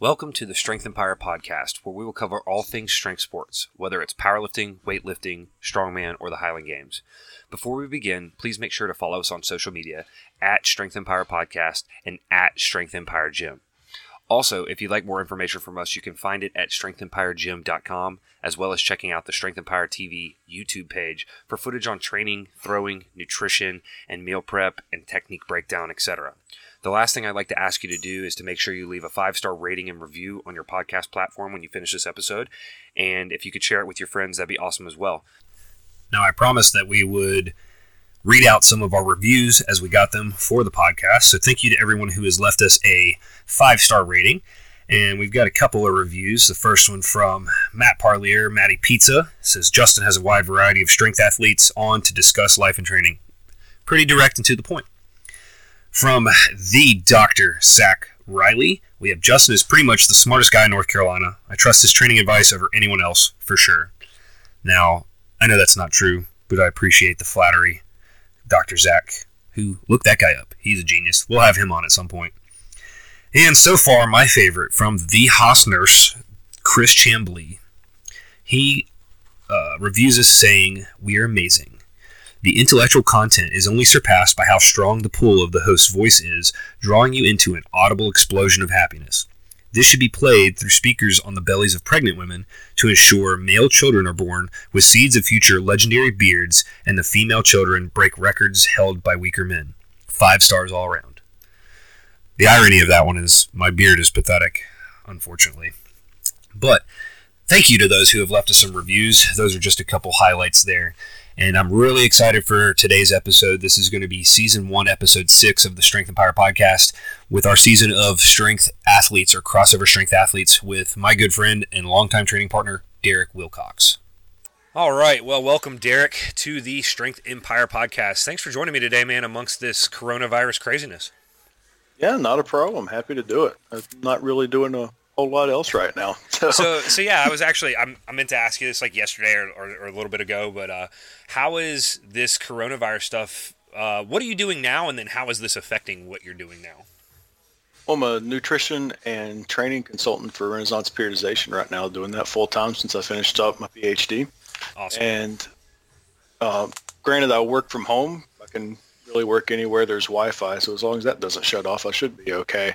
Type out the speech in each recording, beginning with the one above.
Welcome to the Strength Empire podcast, where we will cover all things strength sports, whether it's powerlifting, weightlifting, strongman, or the Highland Games. Before we begin, please make sure to follow us on social media at Strength Empire Podcast and at Strength Empire Gym. Also, if you'd like more information from us, you can find it at strengthempire.gym.com, as well as checking out the Strength Empire TV YouTube page for footage on training, throwing, nutrition, and meal prep and technique breakdown, etc. The last thing I'd like to ask you to do is to make sure you leave a five star rating and review on your podcast platform when you finish this episode. And if you could share it with your friends, that'd be awesome as well. Now, I promised that we would read out some of our reviews as we got them for the podcast. So thank you to everyone who has left us a five star rating. And we've got a couple of reviews. The first one from Matt Parlier, Matty Pizza, says Justin has a wide variety of strength athletes on to discuss life and training. Pretty direct and to the point. From the Dr. Zach Riley, we have Justin is pretty much the smartest guy in North Carolina. I trust his training advice over anyone else for sure. Now, I know that's not true, but I appreciate the flattery. Dr. Zach, who look that guy up. He's a genius. We'll have him on at some point. And so far, my favorite from the Haas nurse, Chris Chambly. He uh, reviews us saying, We are amazing. The intellectual content is only surpassed by how strong the pull of the host's voice is, drawing you into an audible explosion of happiness. This should be played through speakers on the bellies of pregnant women to ensure male children are born with seeds of future legendary beards and the female children break records held by weaker men. Five stars all around. The irony of that one is my beard is pathetic, unfortunately. But thank you to those who have left us some reviews. Those are just a couple highlights there. And I'm really excited for today's episode. This is going to be season one, episode six of the Strength Empire podcast with our season of strength athletes or crossover strength athletes with my good friend and longtime training partner, Derek Wilcox. All right. Well, welcome, Derek, to the Strength Empire podcast. Thanks for joining me today, man, amongst this coronavirus craziness. Yeah, not a problem. Happy to do it. I'm not really doing a whole lot else right now. So, so, so yeah, I was actually I'm, I meant to ask you this like yesterday or, or, or a little bit ago, but uh, how is this coronavirus stuff? Uh, what are you doing now, and then how is this affecting what you're doing now? I'm a nutrition and training consultant for Renaissance Periodization right now, doing that full time since I finished up my PhD. Awesome. And uh, granted, I work from home. I can really work anywhere there's Wi-Fi, so as long as that doesn't shut off, I should be okay.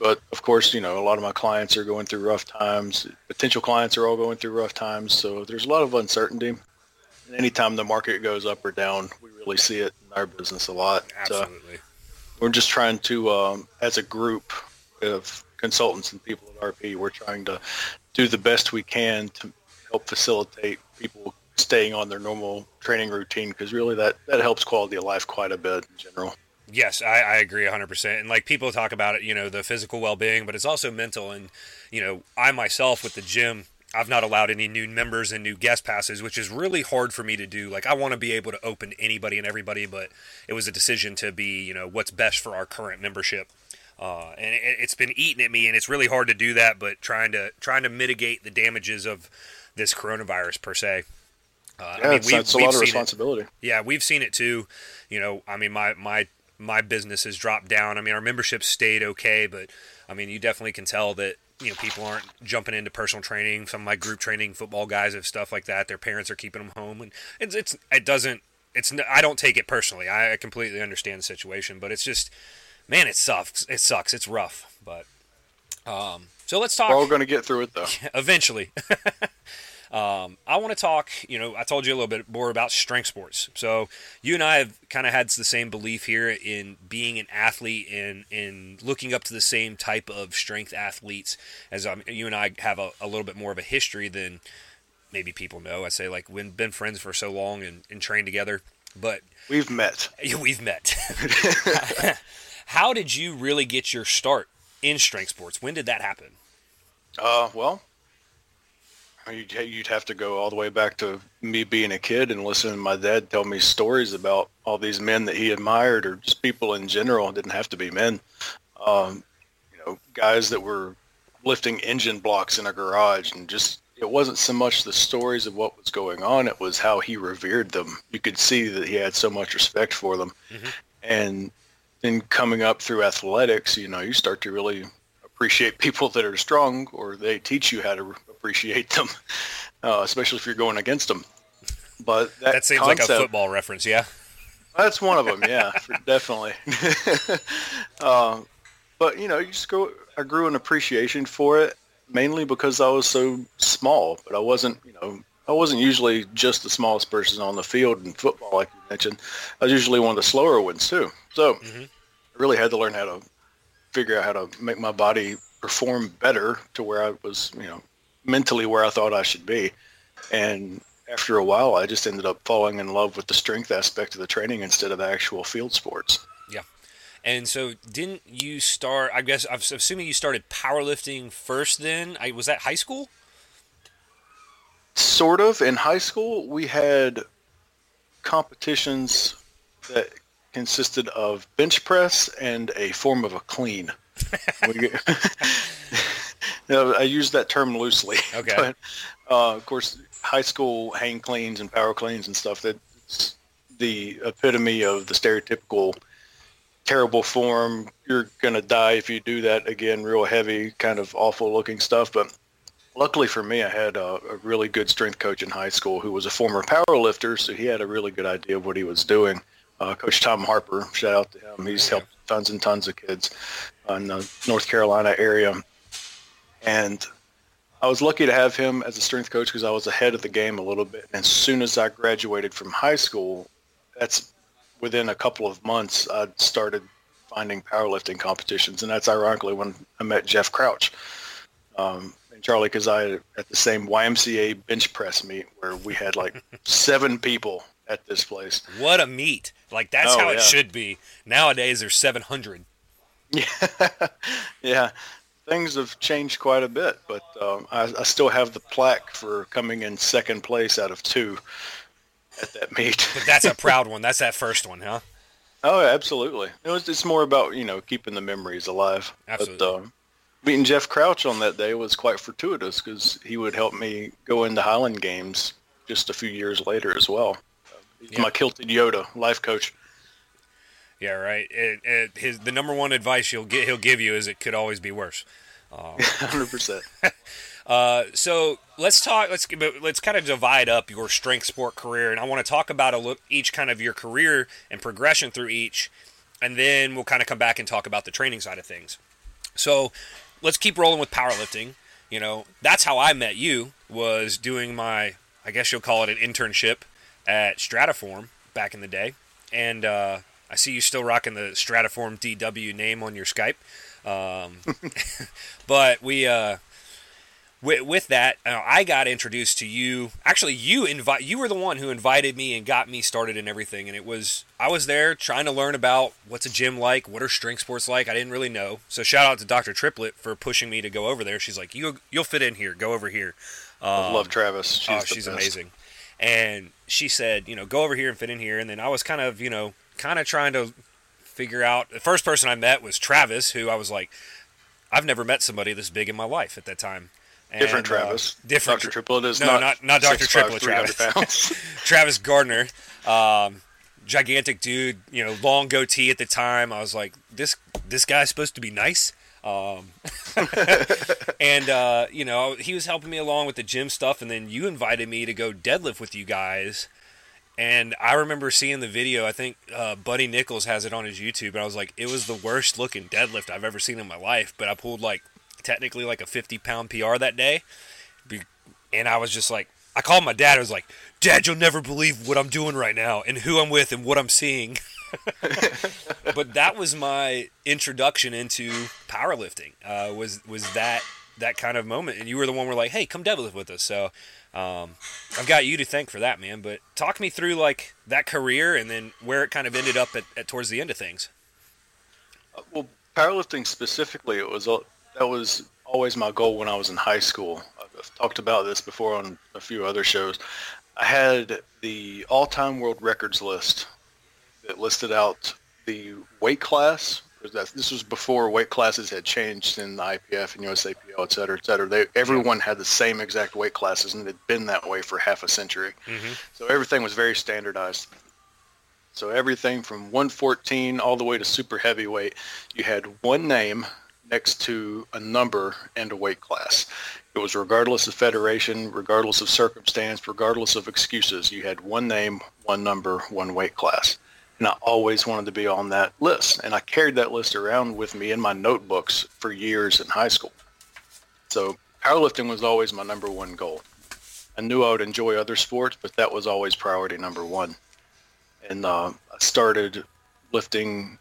But of course, you know, a lot of my clients are going through rough times. Potential clients are all going through rough times. So there's a lot of uncertainty. And anytime the market goes up or down, we really see it in our business a lot. Absolutely. So we're just trying to, um, as a group of consultants and people at RP, we're trying to do the best we can to help facilitate people staying on their normal training routine because really that, that helps quality of life quite a bit in general. Yes, I, I agree 100%. And like people talk about it, you know, the physical well being, but it's also mental. And, you know, I myself with the gym, I've not allowed any new members and new guest passes, which is really hard for me to do. Like, I want to be able to open anybody and everybody, but it was a decision to be, you know, what's best for our current membership. Uh, and it, it's been eating at me, and it's really hard to do that. But trying to trying to mitigate the damages of this coronavirus per se. Uh, yeah, I mean, it's, it's a lot of responsibility. It. Yeah, we've seen it too. You know, I mean, my my my business has dropped down. I mean, our membership stayed okay, but I mean, you definitely can tell that you know people aren't jumping into personal training. Some of my group training football guys have stuff like that. Their parents are keeping them home, and it's it's it doesn't it's I don't take it personally. I completely understand the situation, but it's just man, it sucks. It sucks. It's rough, but um. So let's talk. We're all going to get through it though. Eventually. Um, I want to talk, you know, I told you a little bit more about strength sports. So you and I have kind of had the same belief here in being an athlete and in looking up to the same type of strength athletes as um, you and I have a, a, little bit more of a history than maybe people know. I say like we've been friends for so long and, and trained together, but we've met. We've met. How did you really get your start in strength sports? When did that happen? Uh, well, You'd have to go all the way back to me being a kid and listening to my dad tell me stories about all these men that he admired, or just people in general. It didn't have to be men. Um, you know, guys that were lifting engine blocks in a garage, and just it wasn't so much the stories of what was going on; it was how he revered them. You could see that he had so much respect for them, mm-hmm. and then coming up through athletics, you know, you start to really appreciate people that are strong, or they teach you how to appreciate them, uh, especially if you're going against them. But that, that seems concept, like a football reference, yeah. That's one of them, yeah, for, definitely. uh, but you know, you just go. I grew an appreciation for it mainly because I was so small. But I wasn't, you know, I wasn't usually just the smallest person on the field in football, like you mentioned. I was usually one of the slower ones too. So mm-hmm. I really had to learn how to figure out how to make my body perform better to where I was, you know, mentally where I thought I should be. And after a while, I just ended up falling in love with the strength aspect of the training instead of the actual field sports. Yeah. And so, didn't you start? I guess I'm assuming you started powerlifting first. Then, I was that high school. Sort of. In high school, we had competitions that consisted of bench press and a form of a clean. I use that term loosely. Okay. But, uh, of course, high school hang cleans and power cleans and stuff. That's the epitome of the stereotypical terrible form. You're gonna die if you do that again. Real heavy, kind of awful looking stuff. But luckily for me, I had a, a really good strength coach in high school who was a former power lifter, so he had a really good idea of what he was doing. Uh, coach Tom Harper, shout out to him. He's helped tons and tons of kids in the North Carolina area. And I was lucky to have him as a strength coach because I was ahead of the game a little bit. And as soon as I graduated from high school, that's within a couple of months, I started finding powerlifting competitions. And that's ironically when I met Jeff Crouch um, and Charlie Kazai at the same YMCA bench press meet where we had like seven people at this place. What a meet. Like, that's oh, how it yeah. should be. Nowadays, there's 700. Yeah. yeah things have changed quite a bit, but um, I, I, still have the plaque for coming in second place out of two at that meet. that's a proud one. That's that first one, huh? Oh, absolutely. It was, it's more about you know keeping the memories alive. Absolutely. But, um, meeting Jeff Crouch on that day was quite fortuitous because he would help me go into Highland Games just a few years later as well. He's yeah. my kilted Yoda life coach. Yeah, right. It, it, his the number one advice he'll get he'll give you is it could always be worse. Um, Hundred percent. Uh, so let's talk. Let's let's kind of divide up your strength sport career, and I want to talk about a look each kind of your career and progression through each, and then we'll kind of come back and talk about the training side of things. So let's keep rolling with powerlifting. You know, that's how I met you. Was doing my, I guess you'll call it an internship at Strataform back in the day, and uh, I see you still rocking the Stratiform DW name on your Skype. Um, but we, uh, with, with that, uh, I got introduced to you. Actually, you invite you were the one who invited me and got me started in everything. And it was I was there trying to learn about what's a gym like, what are strength sports like. I didn't really know. So shout out to Dr. Triplett for pushing me to go over there. She's like, you you'll fit in here. Go over here. Um, I love Travis. She's, oh, she's amazing. And she said, you know, go over here and fit in here. And then I was kind of, you know, kind of trying to figure out. The first person I met was Travis, who I was like, I've never met somebody this big in my life at that time. And, different uh, Travis. Uh, different. Dr. Triplett is no, not not, not Dr. Triplett. Travis. Travis Gardner, um, gigantic dude. You know, long goatee at the time. I was like, this this guy's supposed to be nice. Um, and uh, you know, he was helping me along with the gym stuff, and then you invited me to go deadlift with you guys and I remember seeing the video. I think uh, Buddy Nichols has it on his YouTube, and I was like, it was the worst looking deadlift I've ever seen in my life. But I pulled like technically like a 50 pound PR that day, and I was just like, I called my dad. I was like, Dad, you'll never believe what I'm doing right now, and who I'm with, and what I'm seeing. but that was my introduction into powerlifting. Uh, was was that that kind of moment, and you were the one who were like, "Hey, come deadlift with us." So um, I've got you to thank for that, man. But talk me through like that career and then where it kind of ended up at, at towards the end of things. Well, powerlifting specifically, it was that was always my goal when I was in high school. I've talked about this before on a few other shows. I had the all-time world records list that listed out the weight class this was before weight classes had changed in the IPF and USAPL, et cetera, et cetera. They, everyone had the same exact weight classes, and it had been that way for half a century. Mm-hmm. So everything was very standardized. So everything from 114 all the way to super heavyweight, you had one name, next to a number and a weight class. It was regardless of federation, regardless of circumstance, regardless of excuses. You had one name, one number, one weight class. And I always wanted to be on that list. And I carried that list around with me in my notebooks for years in high school. So powerlifting was always my number one goal. I knew I would enjoy other sports, but that was always priority number one. And uh, I started lifting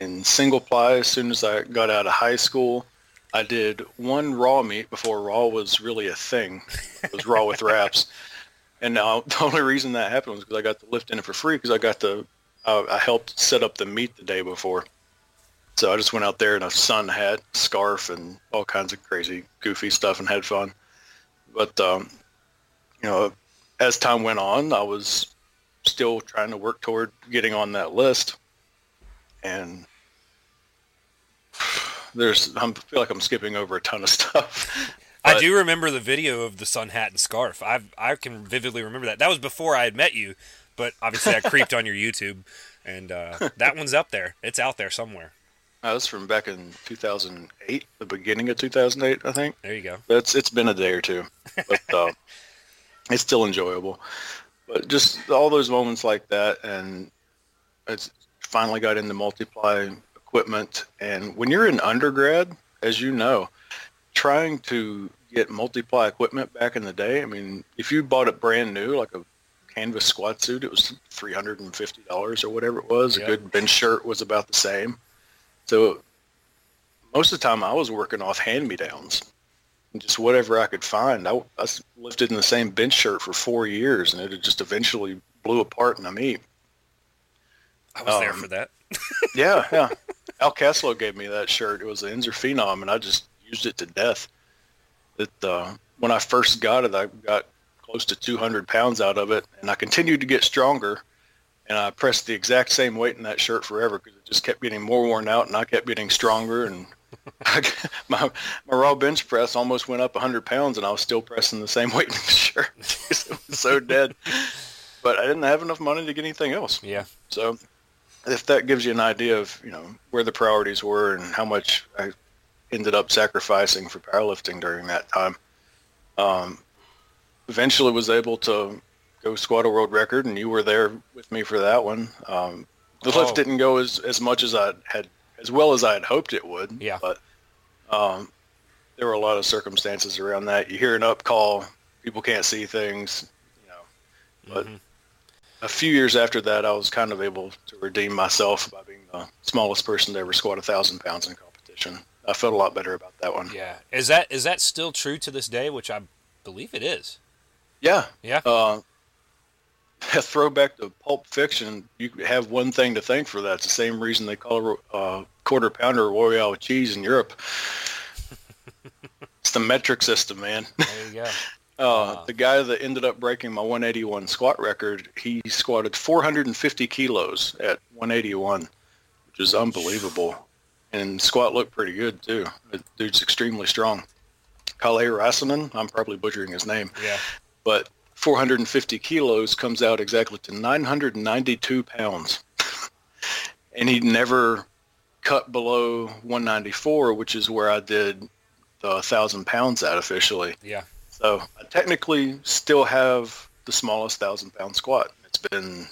in single ply as soon as I got out of high school. I did one raw meet before raw was really a thing. It was raw with wraps. And now the only reason that happened was because I got to lift in it for free because I got to, uh, I helped set up the meet the day before. So I just went out there in a sun hat, scarf, and all kinds of crazy, goofy stuff and had fun. But, um, you know, as time went on, I was still trying to work toward getting on that list. And there's I feel like I'm skipping over a ton of stuff. I do remember the video of the sun hat and scarf. I I can vividly remember that. That was before I had met you, but obviously I creeped on your YouTube, and uh, that one's up there. It's out there somewhere. That was from back in 2008, the beginning of 2008, I think. There you go. That's it's been a day or two, but uh, it's still enjoyable. But just all those moments like that, and it's finally got into multiply equipment. And when you're in undergrad, as you know, trying to get multiply equipment back in the day, I mean, if you bought it brand new, like a canvas squat suit, it was $350 or whatever it was. Yep. A good bench shirt was about the same. So most of the time I was working off hand-me-downs. Just whatever I could find. I, I lifted in the same bench shirt for four years, and it just eventually blew apart in a meet. I was um, there for that. yeah, yeah. Al Caslow gave me that shirt. It was an Inzer Phenom, and I just used it to death. It, uh, when I first got it, I got close to 200 pounds out of it, and I continued to get stronger. And I pressed the exact same weight in that shirt forever because it just kept getting more worn out, and I kept getting stronger. And my my raw bench press almost went up 100 pounds, and I was still pressing the same weight in the shirt. it was so dead. But I didn't have enough money to get anything else. Yeah. So if that gives you an idea of you know where the priorities were and how much I ended up sacrificing for powerlifting during that time. Um, eventually was able to go squat a world record, and you were there with me for that one. Um, the oh. lift didn't go as, as much as I had, as well as I had hoped it would. Yeah. But um, there were a lot of circumstances around that. You hear an up call, people can't see things, you know. But mm-hmm a few years after that, I was kind of able to redeem myself by being the smallest person to ever squat a thousand pounds in competition. I felt a lot better about that one. Yeah, is that is that still true to this day? Which I believe it is. Yeah, yeah. Uh, a throwback to Pulp Fiction. You have one thing to thank for that. It's the same reason they call a uh, quarter pounder Royale cheese in Europe. it's the metric system, man. There you go. Uh, the guy that ended up breaking my 181 squat record, he squatted 450 kilos at 181, which is unbelievable. And squat looked pretty good too. The dude's extremely strong. Kale Rassinen, I'm probably butchering his name. Yeah. But 450 kilos comes out exactly to 992 pounds. and he never cut below 194, which is where I did the 1,000 pounds at officially. Yeah. So I technically still have the smallest thousand pound squat. It's been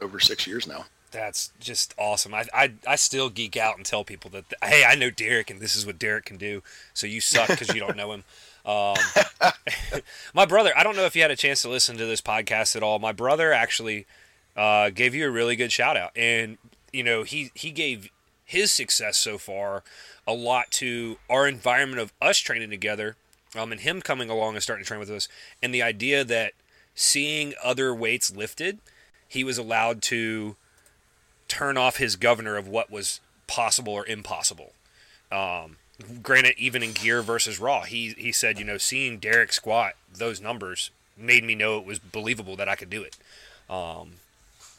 over six years now. That's just awesome. I, I, I still geek out and tell people that, hey, I know Derek and this is what Derek can do. So you suck because you don't know him. Um, my brother, I don't know if you had a chance to listen to this podcast at all. My brother actually uh, gave you a really good shout out. And, you know, he, he gave his success so far a lot to our environment of us training together um, and him coming along and starting to train with us, and the idea that seeing other weights lifted, he was allowed to turn off his governor of what was possible or impossible. Um, granted, even in gear versus raw, he he said, you know, seeing Derek squat those numbers made me know it was believable that I could do it. Um,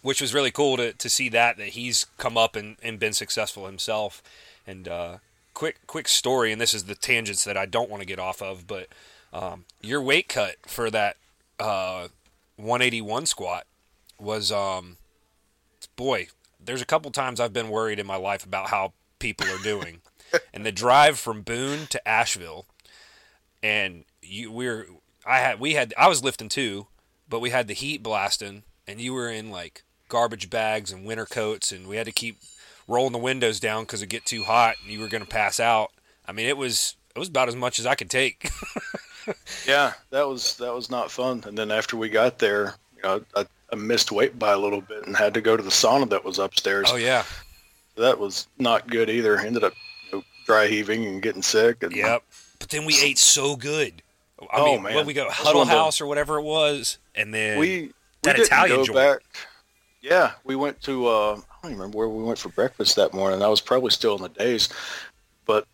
which was really cool to, to see that that he's come up and, and been successful himself and uh, quick quick story, and this is the tangents that I don't want to get off of, but um, your weight cut for that uh, 181 squat was um, boy. There's a couple times I've been worried in my life about how people are doing. And the drive from Boone to Asheville, and you we were I had we had I was lifting too, but we had the heat blasting, and you were in like garbage bags and winter coats, and we had to keep rolling the windows down because it get too hot, and you were going to pass out. I mean, it was it was about as much as I could take. yeah, that was that was not fun. And then after we got there, you know, I, I missed weight by a little bit and had to go to the sauna that was upstairs. Oh yeah, that was not good either. Ended up dry heaving and getting sick. And, yep. But then we ate so good. I oh mean, man, when we go Huddle House or whatever it was, and then we that we Italian go joint. back. Yeah, we went to. Uh, I don't even remember where we went for breakfast that morning. I was probably still in the days, but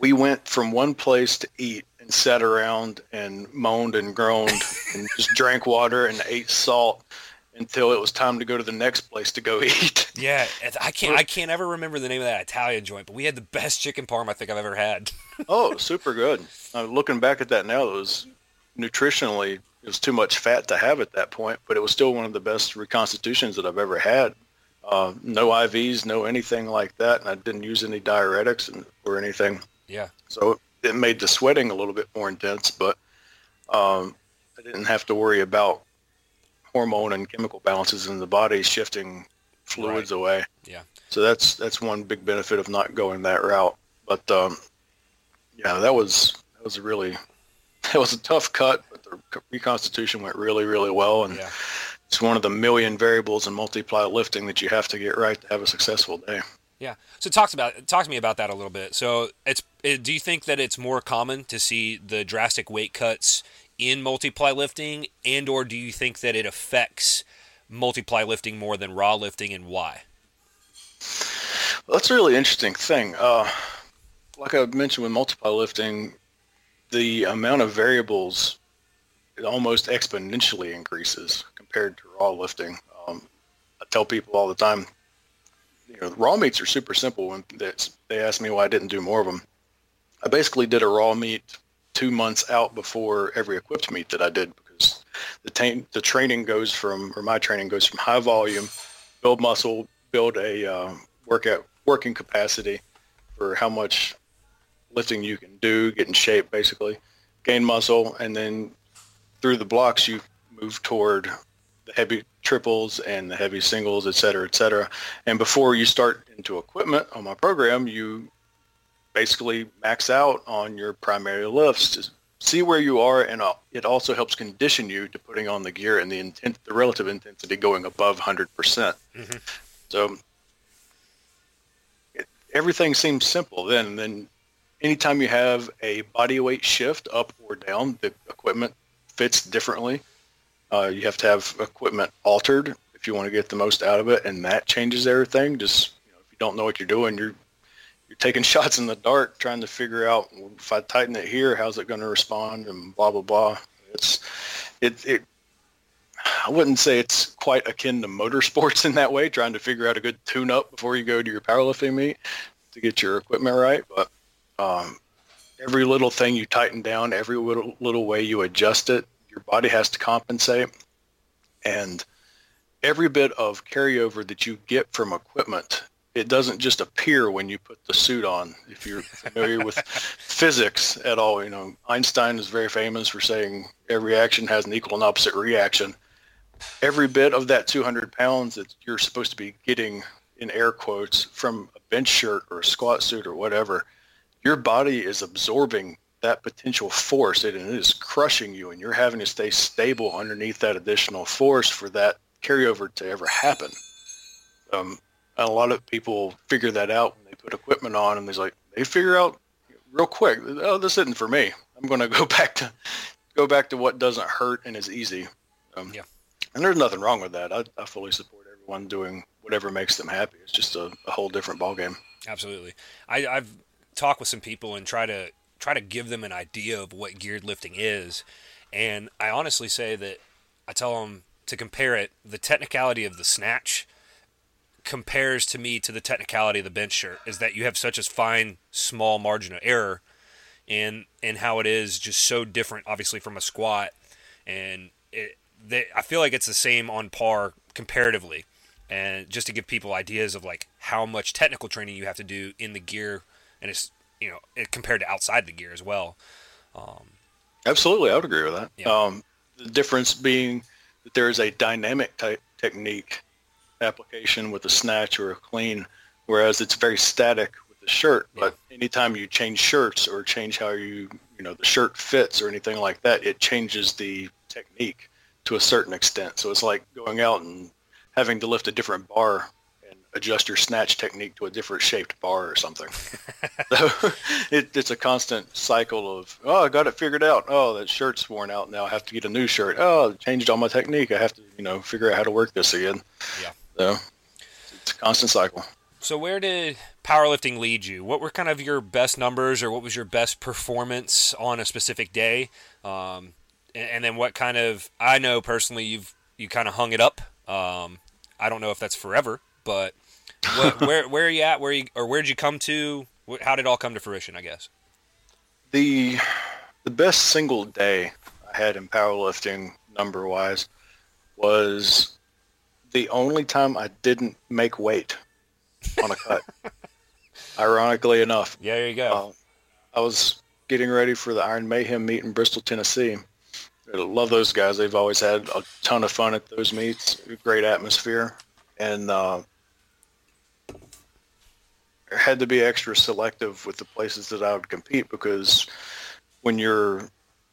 we went from one place to eat and sat around and moaned and groaned and just drank water and ate salt until it was time to go to the next place to go eat. Yeah, I can't. I can't ever remember the name of that Italian joint, but we had the best chicken parm I think I've ever had. oh, super good. Uh, looking back at that now, it was nutritionally it was too much fat to have at that point, but it was still one of the best reconstitutions that I've ever had. Uh, no IVs, no anything like that, and I didn't use any diuretics and, or anything. Yeah. So it made the sweating a little bit more intense, but um, I didn't have to worry about hormone and chemical balances in the body shifting fluids Right. away. Yeah. So that's that's one big benefit of not going that route. But um, yeah, that was that was a really that was a tough cut, but the reconstitution went really really well, and Yeah. it's one of the million variables in multiply lifting that you have to get right to have a successful day. Yeah. So talks about talk to me about that a little bit. So it's it, do you think that it's more common to see the drastic weight cuts in multiply lifting, and or do you think that it affects multiply lifting more than raw lifting, and why? Well, that's a really interesting thing. Uh, like I mentioned with multiply lifting, the amount of variables almost exponentially increases compared to raw lifting. Um, I tell people all the time, you know, raw meets are super simple. When they ask me why I didn't do more of them, I basically did a raw meet two months out before every equipped meet that I did because the, ta- the training goes from, or my training goes from high volume, build muscle, build a uh, workout working capacity for how much lifting you can do, get in shape basically, gain muscle, and then through the blocks you move toward the heavy triples and the heavy singles, et cetera, et cetera. And before you start into equipment on my program, you basically max out on your primary lifts to see where you are, and uh, it also helps condition you to putting on the gear and the intent, the relative intensity going above 100%. percent Mhm. So it, everything seems simple then. And then anytime you have a body weight shift up or down, the equipment fits differently. Uh, you have to have equipment altered if you want to get the most out of it, and that changes everything. Just you know, if you don't know what you're doing, you're you're taking shots in the dark, trying to figure out well, if I tighten it here, how's it going to respond, and blah blah blah. It's it it. I wouldn't say it's quite akin to motorsports in that way, trying to figure out a good tune-up before you go to your powerlifting meet to get your equipment right. But um, every little thing you tighten down, every little little way you adjust it, your body has to compensate, and every bit of carryover that you get from equipment, it doesn't just appear when you put the suit on. If you're familiar with physics at all, you know Einstein is very famous for saying every action has an equal and opposite reaction. Every bit of that 200 pounds that you're supposed to be getting in air quotes from a bench shirt or a squat suit or whatever, your body is absorbing that potential force and it is crushing you and you're having to stay stable underneath that additional force for that carryover to ever happen. Um, and a lot of people figure that out when they put equipment on and there's like they figure out real quick, oh, this isn't for me. I'm going to go back to go back to what doesn't hurt and is easy. Um, Yeah. And there's nothing wrong with that. I, I fully support everyone doing whatever makes them happy. It's just a, a whole different ballgame. Absolutely. I, I've talked with some people and try to try to give them an idea of what geared lifting is, and I honestly say that I tell them to compare it. The technicality of the snatch compares to me to the technicality of the bench shirt. Is that you have such a fine, small margin of error, in and how it is just so different, obviously from a squat, and it. They, I feel like it's the same on par comparatively and just to give people ideas of like how much technical training you have to do in the gear and it's you know it, compared to outside the gear as well. Um, Absolutely, I would agree with that. Yeah. Um, the difference being that there is a dynamic type technique application with a snatch or a clean, whereas it's very static with the shirt. But anytime you change shirts or change how you, you know, the shirt fits or anything like that, it changes the technique to a certain extent. So it's like going out and having to lift a different bar and adjust your snatch technique to a different shaped bar or something. so it, it's a constant cycle of, oh, I got it figured out. Oh, that shirt's worn out now. I have to get a new shirt. Oh, I changed all my technique. I have to, you know, figure out how to work this again. Yeah. So it's a constant cycle. So where did powerlifting lead you? What were kind of your best numbers, or what was your best performance on a specific day? Um, and, and then what kind of? I know personally, you've you kind of hung it up. Um, I don't know if that's forever, but what, where where are you at? Where you or where did you come to? How did it all come to fruition? I guess. The the best single day I had in powerlifting number wise was the only time I didn't make weight on a cut. Ironically enough, Yeah, there you go. uh, I was getting ready for the Iron Mayhem meet in Bristol, Tennessee. I love those guys. They've always had a ton of fun at those meets. Great atmosphere, and uh, I had to be extra selective with the places that I would compete because when you're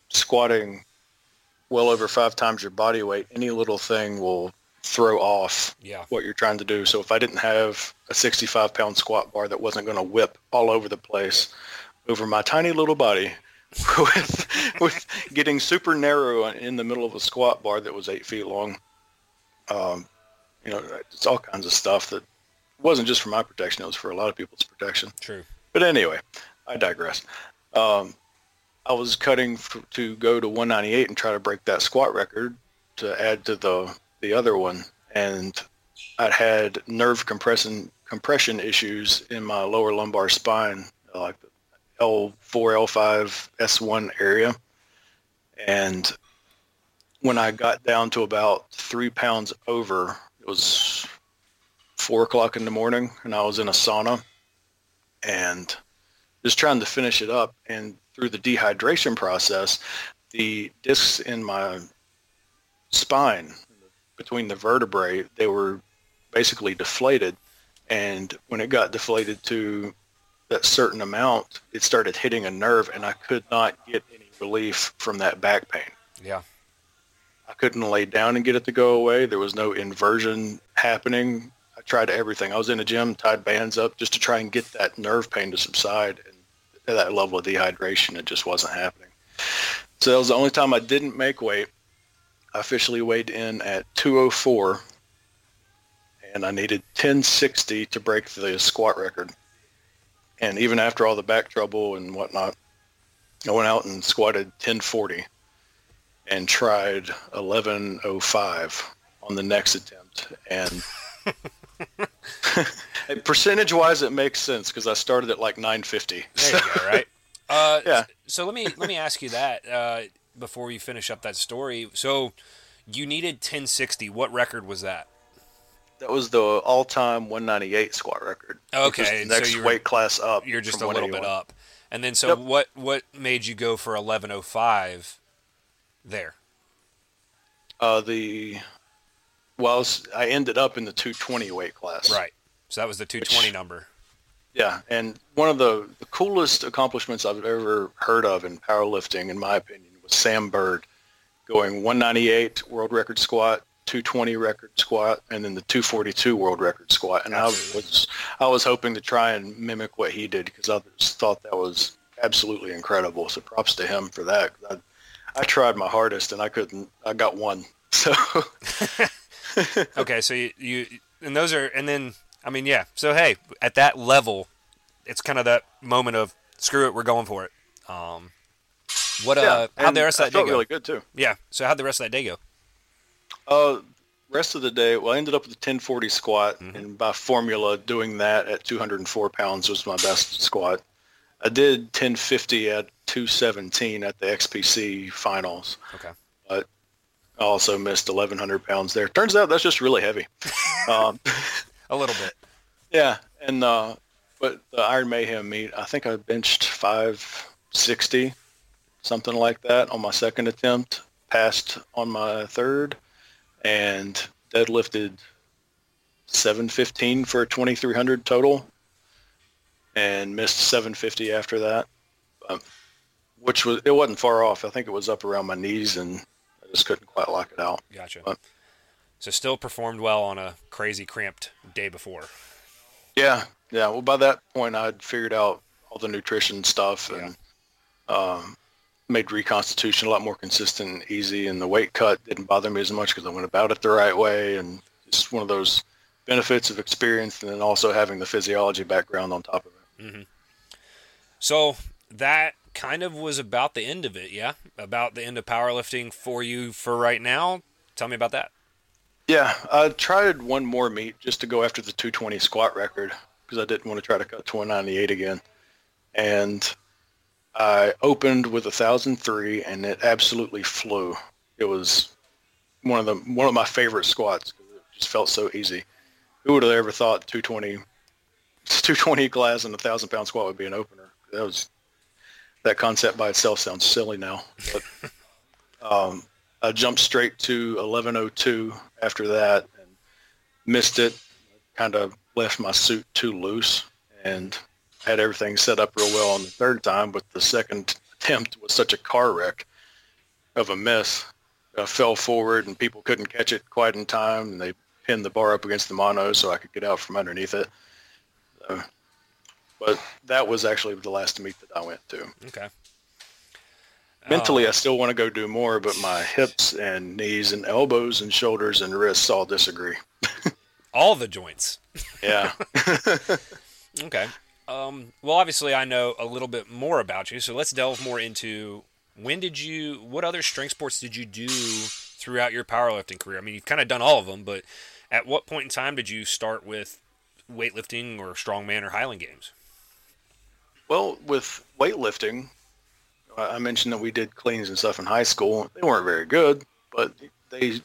squatting well over five times your body weight, any little thing will throw off yeah. what you're trying to do. So if I didn't have a 65 pound squat bar that wasn't going to whip all over the place over my tiny little body with, with getting super narrow in the middle of a squat bar that was eight feet long, um, you know, it's all kinds of stuff that wasn't just for my protection. It was for a lot of people's protection. True. But anyway, I digress. Um, I was cutting f- to go to 198 and try to break that squat record to add to the the other one, and I'd had nerve compression compression issues in my lower lumbar spine, like the L4, L5, S1 area, and when I got down to about three pounds over, it was four o'clock in the morning, and I was in a sauna, and just trying to finish it up. And through the dehydration process, the discs in my spine between the vertebrae, they were basically deflated. And when it got deflated to that certain amount, it started hitting a nerve, and I could not get any relief from that back pain. Yeah. I couldn't lay down and get it to go away. There was no inversion happening. I tried everything. I was in a gym, tied bands up just to try and get that nerve pain to subside. And at that level of dehydration, it just wasn't happening. So that was the only time I didn't make weight. I officially weighed in at 204, and I needed 1060 to break the squat record. And even after all the back trouble and whatnot, I went out and squatted 1040 and tried 1105 on the next attempt and percentage wise it makes sense because i started at like 950 There you go. Right. Uh, Yeah. So let me let me ask you that uh, before you finish up that story. So you needed 1060. What record was that? that was the all-time 198 squat record Okay, so next you were- weight class up You're just a little bit up. And then so Yep. what what made you go for 1105 there? uh, the well I was- i ended up in the 220 weight class Right. So that was the 220 number. Yeah, and one of the, the coolest accomplishments I've ever heard of in powerlifting, in my opinion, Sam Byrd going 198 world record squat, 220 record squat, and then the 242 world record squat. And I was I was hoping to try and mimic what he did because I just thought that was absolutely incredible. So props to him for that. I, I tried my hardest and I couldn't. I got one. So Okay, so you, you and those are and then I mean yeah. So hey, at that level, it's kind of that moment of screw it, we're going for it. Um, what yeah, uh, how'd the rest of that day felt go? really good too. Yeah. So how'd the rest of that day go? Uh, rest of the day, well, I ended up with a 1040 squat, and by formula, doing that at 204 pounds was my best squat. I did 1050 at 217 at the XPC finals. Okay. But I also missed 1100 pounds there. Turns out that's just really heavy. um, A little bit. yeah, and uh, but the Iron Mayhem meet, I think I benched 560, something like that on my second attempt, passed on my third, and deadlifted 715 for 2300 total and missed 750 after that um, which was it wasn't far off i think it was up around my knees and i just couldn't quite lock it out Gotcha. But- so still performed well on a crazy cramped day before. yeah yeah well by that point i'd figured out all the nutrition stuff and um, made reconstitution a lot more consistent and easy and the weight cut didn't bother me as much because i went about it the right way and it's one of those benefits of experience and then also having the physiology background on top of it mm-hmm. So that kind of was about the end of it, yeah? About the end of powerlifting for you for right now. Tell me about that. Yeah, I tried one more meet just to go after the 220 squat record because I didn't want to try to cut to 198 again. And I opened with a 1003 and it absolutely flew. It was one of the one of my favorite squats it just felt so easy. Who would have ever thought 220 220 glass and a 1000 pound squat would be an opener? That was that concept by itself sounds silly now. But um, I jumped straight to 1102 after that and missed it. Kind of left my suit too loose and had everything set up real well on the third time, but the second attempt was such a car wreck of a mess. I fell forward and people couldn't catch it quite in time and they pinned the bar up against the mono so I could get out from underneath it. So, but that was actually the last meet that I went to Okay. mentally uh, I still want to go do more, but my hips and knees and elbows and shoulders and wrists all disagree. All the joints. Yeah. Okay. Um, well, obviously, I know a little bit more about you, so let's delve more into when did you, what other strength sports did you do throughout your powerlifting career? I mean, you've kind of done all of them, but at what point in time did you start with weightlifting or strongman or Highland games? well, with weightlifting, I I mentioned that we did cleans and stuff in high school. They weren't very good, but they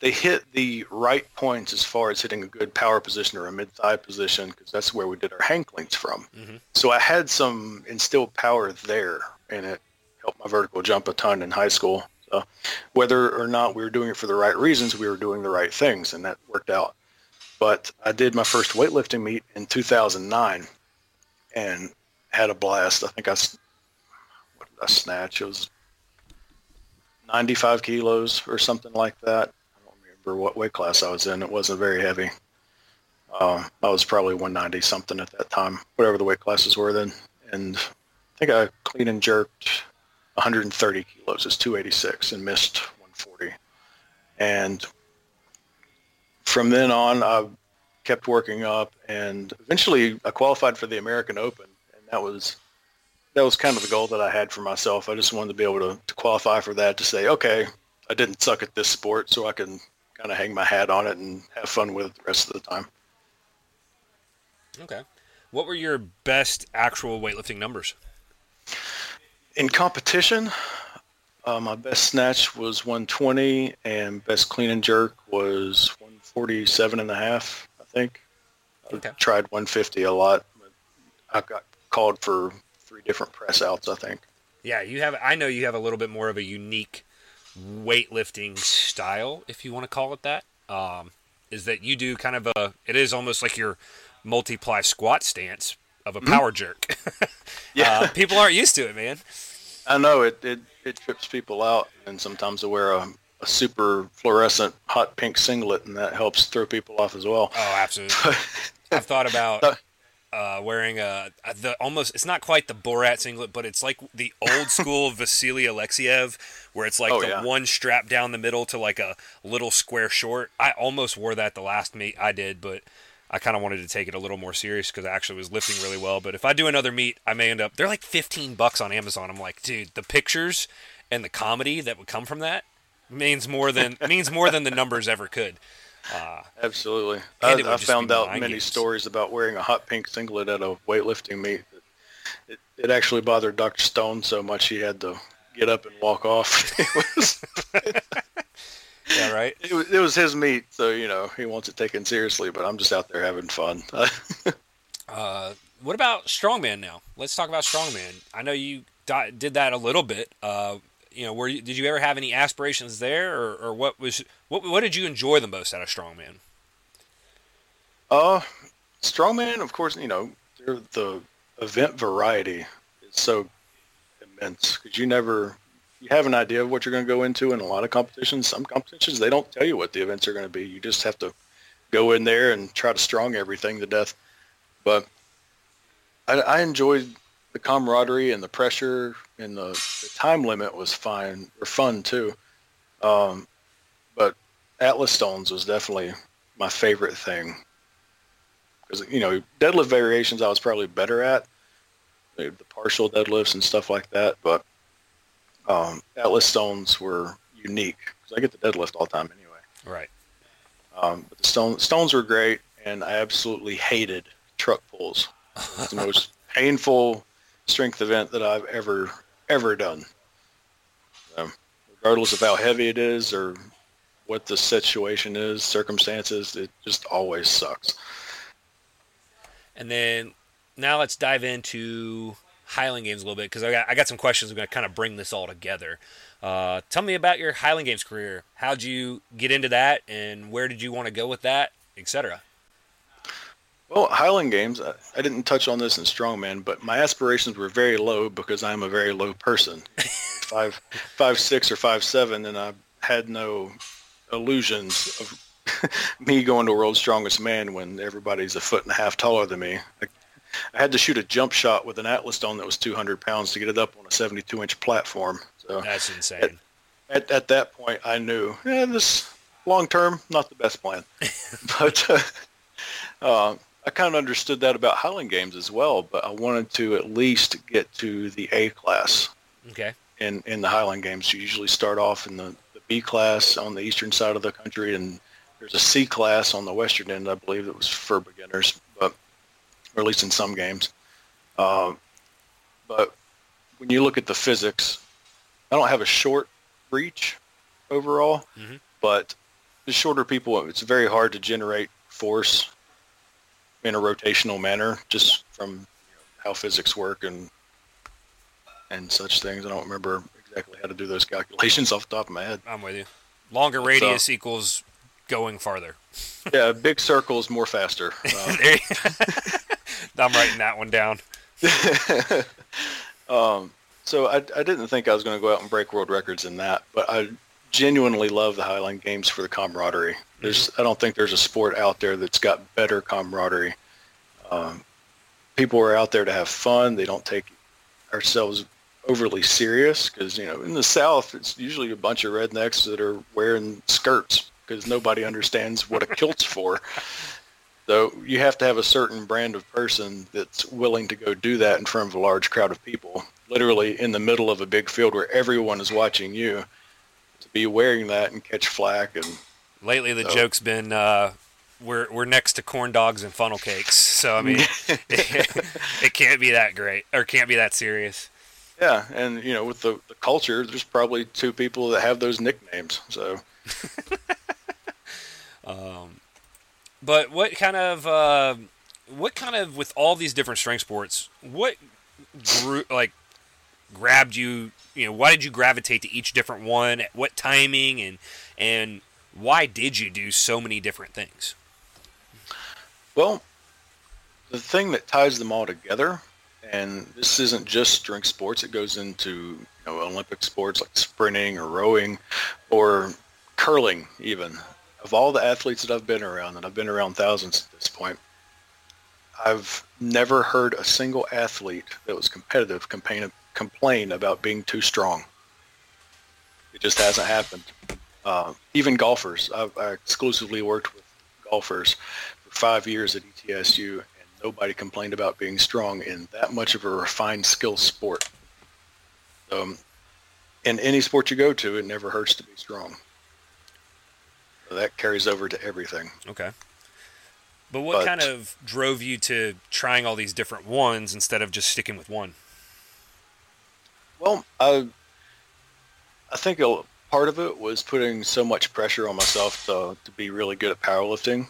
they hit the right points as far as hitting a good power position or a mid thigh position because that's where we did our hang cleans from. Mhm. So I had some instilled power there, and it helped my vertical jump a ton in high school. So whether or not we were doing it for the right reasons, we were doing the right things, and that worked out. But I did my first weightlifting meet in 2009, and had a blast. I think I what did I snatch? It was 95 kilos or something like that. Remember what weight class I was in. It wasn't very heavy. Um, I was probably 190 something at that time, whatever the weight classes were then. And I think I clean and jerked 130 kilos is 286 and missed 140. And from then on, I kept working up and eventually I qualified for the American Open. And that was that was kind of the goal that I had for myself. I just wanted to be able to, to qualify for that to say, okay, I didn't suck at this sport, so I can kind of hang my hat on it and have fun with it the rest of the time. Okay. What were your best actual weightlifting numbers? In competition, uh, my best snatch was 120 and best clean and jerk was 147 and a half, I think. I Okay. tried 150 a lot, but I got called for three different press outs, I think. Yeah, you have. I know you have a little bit more of a unique weightlifting style, if you want to call it that. Um, is that you do kind of a? It is almost like your multiply squat stance of a power jerk. Yeah. uh, people aren't used to it, man. I know it, it, it trips people out, and sometimes I wear a, a super fluorescent hot pink singlet, and that helps throw people off as well. Oh, absolutely. I've thought about uh, wearing a the almost. It's not quite the Borat singlet, but it's like the old school Vasily Alexiev, where it's like Oh, the yeah. one strap down the middle to like a little square short. I almost wore that the last meet I did, but I kind of wanted to take it a little more serious because I actually was lifting really well. But if I do another meet, I may end up. They're like fifteen bucks on Amazon. I'm like, dude, the pictures and the comedy that would come from that means more than means more than the numbers ever could. Uh, Absolutely. I, I found out many games. stories about wearing a hot pink singlet at a weightlifting meet. It, it actually bothered Dr. Stone so much he had to get up and walk off. it, was, yeah, right. it, was, it was his meet, so, you know, he wants it taken seriously, but I'm just out there having fun. Uh, what about strongman now? Let's talk about strongman. I know you did that a little bit. Uh, you know, were you, did you ever have any aspirations there, or, or what was what what did you enjoy the most out of strongman? Uh, strongman, of course, you know, the event variety is so immense because you never you have an idea of what you're going to go into in a lot of competitions. Some competitions they don't tell you what the events are going to be. You just have to go in there and try to strong everything to death. But I, I enjoyed the camaraderie and the pressure and the, the time limit was fine or fun too. Um, but Atlas Stones was definitely my favorite thing because you know deadlift variations I was probably better at the partial deadlifts and stuff like that, but um, Atlas Stones were unique because I get the deadlift all the time anyway. Right. Um, but the stone, stones were great, and I absolutely hated truck pulls. It's the most painful strength event that I've ever ever done. Um, regardless of how heavy it is or what the situation is, circumstances, it just always sucks. And then now let's dive into Highland Games a little bit because I got, I got some questions. I'm going to kind of bring this all together. Uh, tell me about your Highland Games career. How'd you get into that, and where did you want to go with that, etc. Well, Highland Games, I, I, didn't touch on this in Strongman, but my aspirations were very low because I'm a very low person, five, five six or five seven, and I had no illusions of me going to World's Strongest Man when everybody's a foot and a half taller than me. I, I had to shoot a jump shot with an Atlas stone that was 200 pounds to get it up on a 72 inch platform. So that's insane. At, at, at that point, I knew yeah, this long term not the best plan, but. Uh, uh, I kind of understood that about Highland Games as well, but I wanted to at least get to the A class. Okay. In in the Highland Games, you usually start off in the, the B class on the eastern side of the country, and there's a C class on the western end, I believe, that was for beginners, but or at least in some games. Uh, but when you look at the physics, I don't have a short reach overall, mm-hmm. but the shorter people, it's very hard to generate force in a rotational manner, just from you know, how physics work and and such things. I don't remember exactly how to do those calculations off the top of my head. I'm with you. Longer radius so, equals going farther. yeah, big circles more faster. Um, I'm writing that one down. um, so I, I didn't think I was going to go out and break world records in that, but I genuinely love the Highland Games for the camaraderie. There's, I don't think there's a sport out there that's got better camaraderie. Um, people are out there to have fun. They don't take ourselves overly serious because you know in the South it's usually a bunch of rednecks that are wearing skirts because nobody understands what a kilt's for. So you have to have a certain brand of person that's willing to go do that in front of a large crowd of people, literally in the middle of a big field where everyone is watching you. To be wearing that and catch flack and Lately, the so. joke's been uh, we're we're next to corn dogs and funnel cakes. So I mean, it, it can't be that great or can't be that serious. Yeah, and you know, with the, the culture, there's probably two people that have those nicknames. So. um, but what kind of uh, what kind of with all these different strength sports, what group like grabbed you? You know, why did you gravitate to each different one? At what timing and and why did you do so many different things? Well, the thing that ties them all together, and this isn't just strength sports, it goes into you know, Olympic sports like sprinting or rowing or curling even. Of all the athletes that I've been around, and I've been around thousands at this point, I've never heard a single athlete that was competitive complain, complain about being too strong. It just hasn't happened. Uh, even golfers. I've, I exclusively worked with golfers for five years at ETSU, and nobody complained about being strong in that much of a refined skill sport. Um, in any sport you go to, it never hurts to be strong. So that carries over to everything. Okay. But what but, kind of drove you to trying all these different ones instead of just sticking with one? Well, I I think a, part of it was putting so much pressure on myself to, to be really good at powerlifting.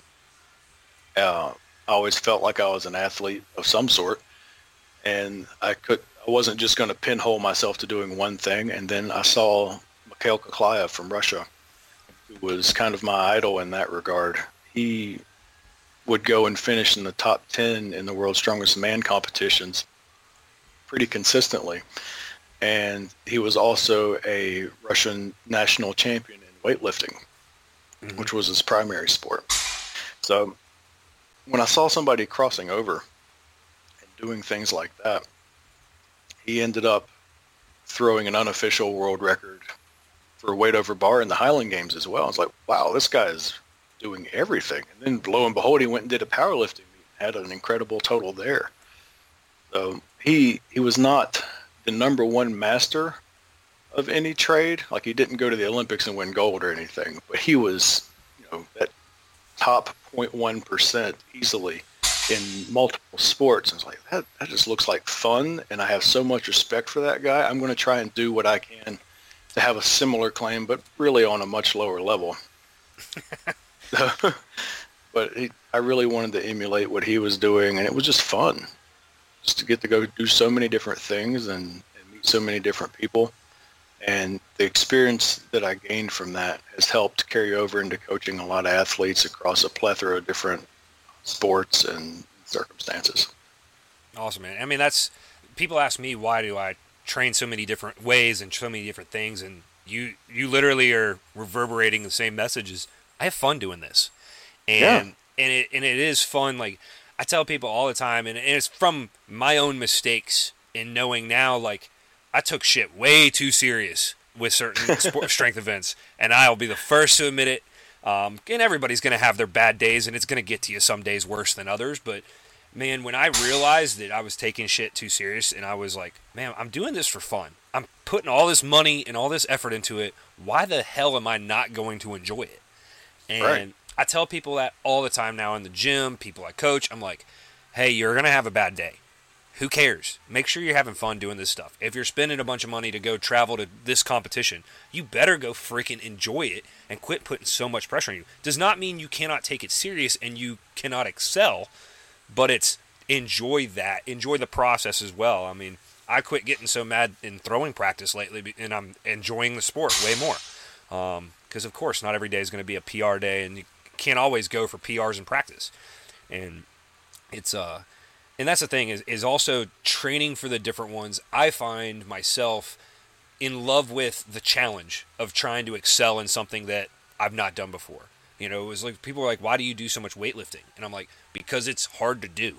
Uh, I always felt like I was an athlete of some sort. and I could I wasn't just going to pinhole myself to doing one thing. And then I saw Mikhail Koklyaev from Russia, who was kind of my idol in that regard. He would go and finish in the top 10 in the world's strongest man competitions pretty consistently. And he was also a Russian national champion in weightlifting, mm-hmm. which was his primary sport. So when I saw somebody crossing over and doing things like that, he ended up throwing an unofficial world record for weight over bar in the Highland Games as well. I was like, wow, this guy is doing everything. And then lo and behold, he went and did a powerlifting meet, had an incredible total there. So he he was not the number one master of any trade. Like he didn't go to the Olympics and win gold or anything, but he was, you know, that top 0.1 percent easily in multiple sports. And it's like that that just looks like fun, and I have so much respect for that guy. I'm going to try and do what I can to have a similar claim, but really on a much lower level. but he, I really wanted to emulate what he was doing, and it was just fun, just to get to go do so many different things and, and meet so many different people. And the experience that I gained from that has helped carry over into coaching a lot of athletes across a plethora of different sports and circumstances. Awesome, man. I mean, that's people ask me why do I train so many different ways and so many different things, and you you literally are reverberating the same messages. I have fun doing this, and yeah. and it and it is fun. Like I tell people all the time, and, and it's from my own mistakes in knowing now. Like I took shit way too serious with certain sport, strength events, and I'll be the first to admit it. Um, and everybody's going to have their bad days, and it's going to get to you some days worse than others. But man, when I realized that I was taking shit too serious, and I was like, man, I'm doing this for fun. I'm putting all this money and all this effort into it. Why the hell am I not going to enjoy it? And right. I tell people that all the time now in the gym, people I coach. I'm like, hey, you're going to have a bad day. Who cares? Make sure you're having fun doing this stuff. If you're spending a bunch of money to go travel to this competition, you better go freaking enjoy it and quit putting so much pressure on you. Does not mean you cannot take it serious and you cannot excel, but it's enjoy that. Enjoy the process as well. I mean, I quit getting so mad in throwing practice lately, and I'm enjoying the sport way more. Because, um, of course, not every day is going to be a PR day, and can't always go for PRs in practice. And it's, uh, and that's the thing is is also training for the different ones. I find myself in love with the challenge of trying to excel in something that I've not done before. You know, it was like people are like, "Why do you do so much weightlifting?" And I'm like, "Because it's hard to do,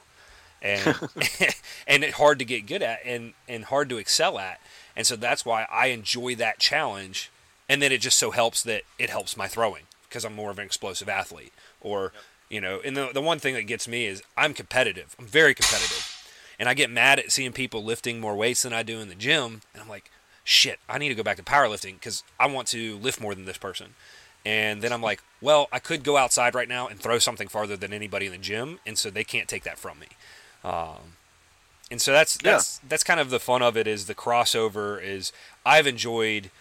and and it's hard to get good at, and and hard to excel at." And so that's why I enjoy that challenge. And then it just so helps that it helps my throwing because I'm more of an explosive athlete, or yep. You know, and the, the one thing that gets me is I'm competitive. I'm very competitive. And I get mad at seeing people lifting more weights than I do in the gym. And I'm like, shit, I need to go back to powerlifting because I want to lift more than this person. And then I'm like, well, I could go outside right now and throw something farther than anybody in the gym, and so they can't take that from me. Um, and so that's that's yeah. that's kind of the fun of it is the crossover is I've enjoyed,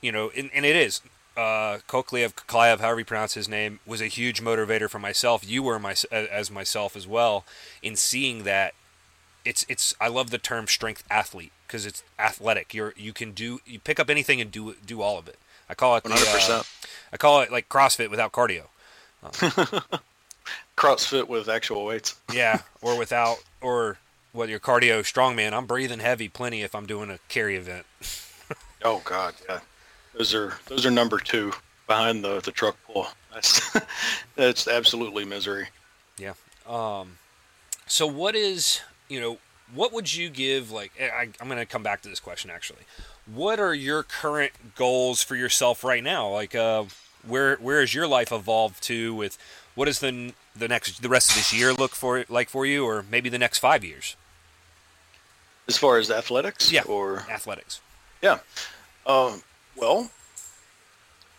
you know, and, and it is uh, Koklyaev, however you pronounce his name, was a huge motivator for myself. You were my as myself as well in seeing that. It's it's I love the term strength athlete because it's athletic. You're you can do you pick up anything and do do all of it. I call it one hundred percent. I call it like CrossFit without cardio. Um, CrossFit with actual weights. yeah, or without or well, your cardio strongman. I'm breathing heavy plenty if I'm doing a carry event. oh God, yeah. Those are those are number two behind the the truck pull. That's that's absolutely misery. Yeah. Um. So what is you know what would you give like I, I'm going to come back to this question actually. What are your current goals for yourself right now? Like uh, where where has your life evolved to with what is the the next the rest of this year look for like for you or maybe the next 5 years? As far as athletics yeah, or athletics. Yeah. Um, well,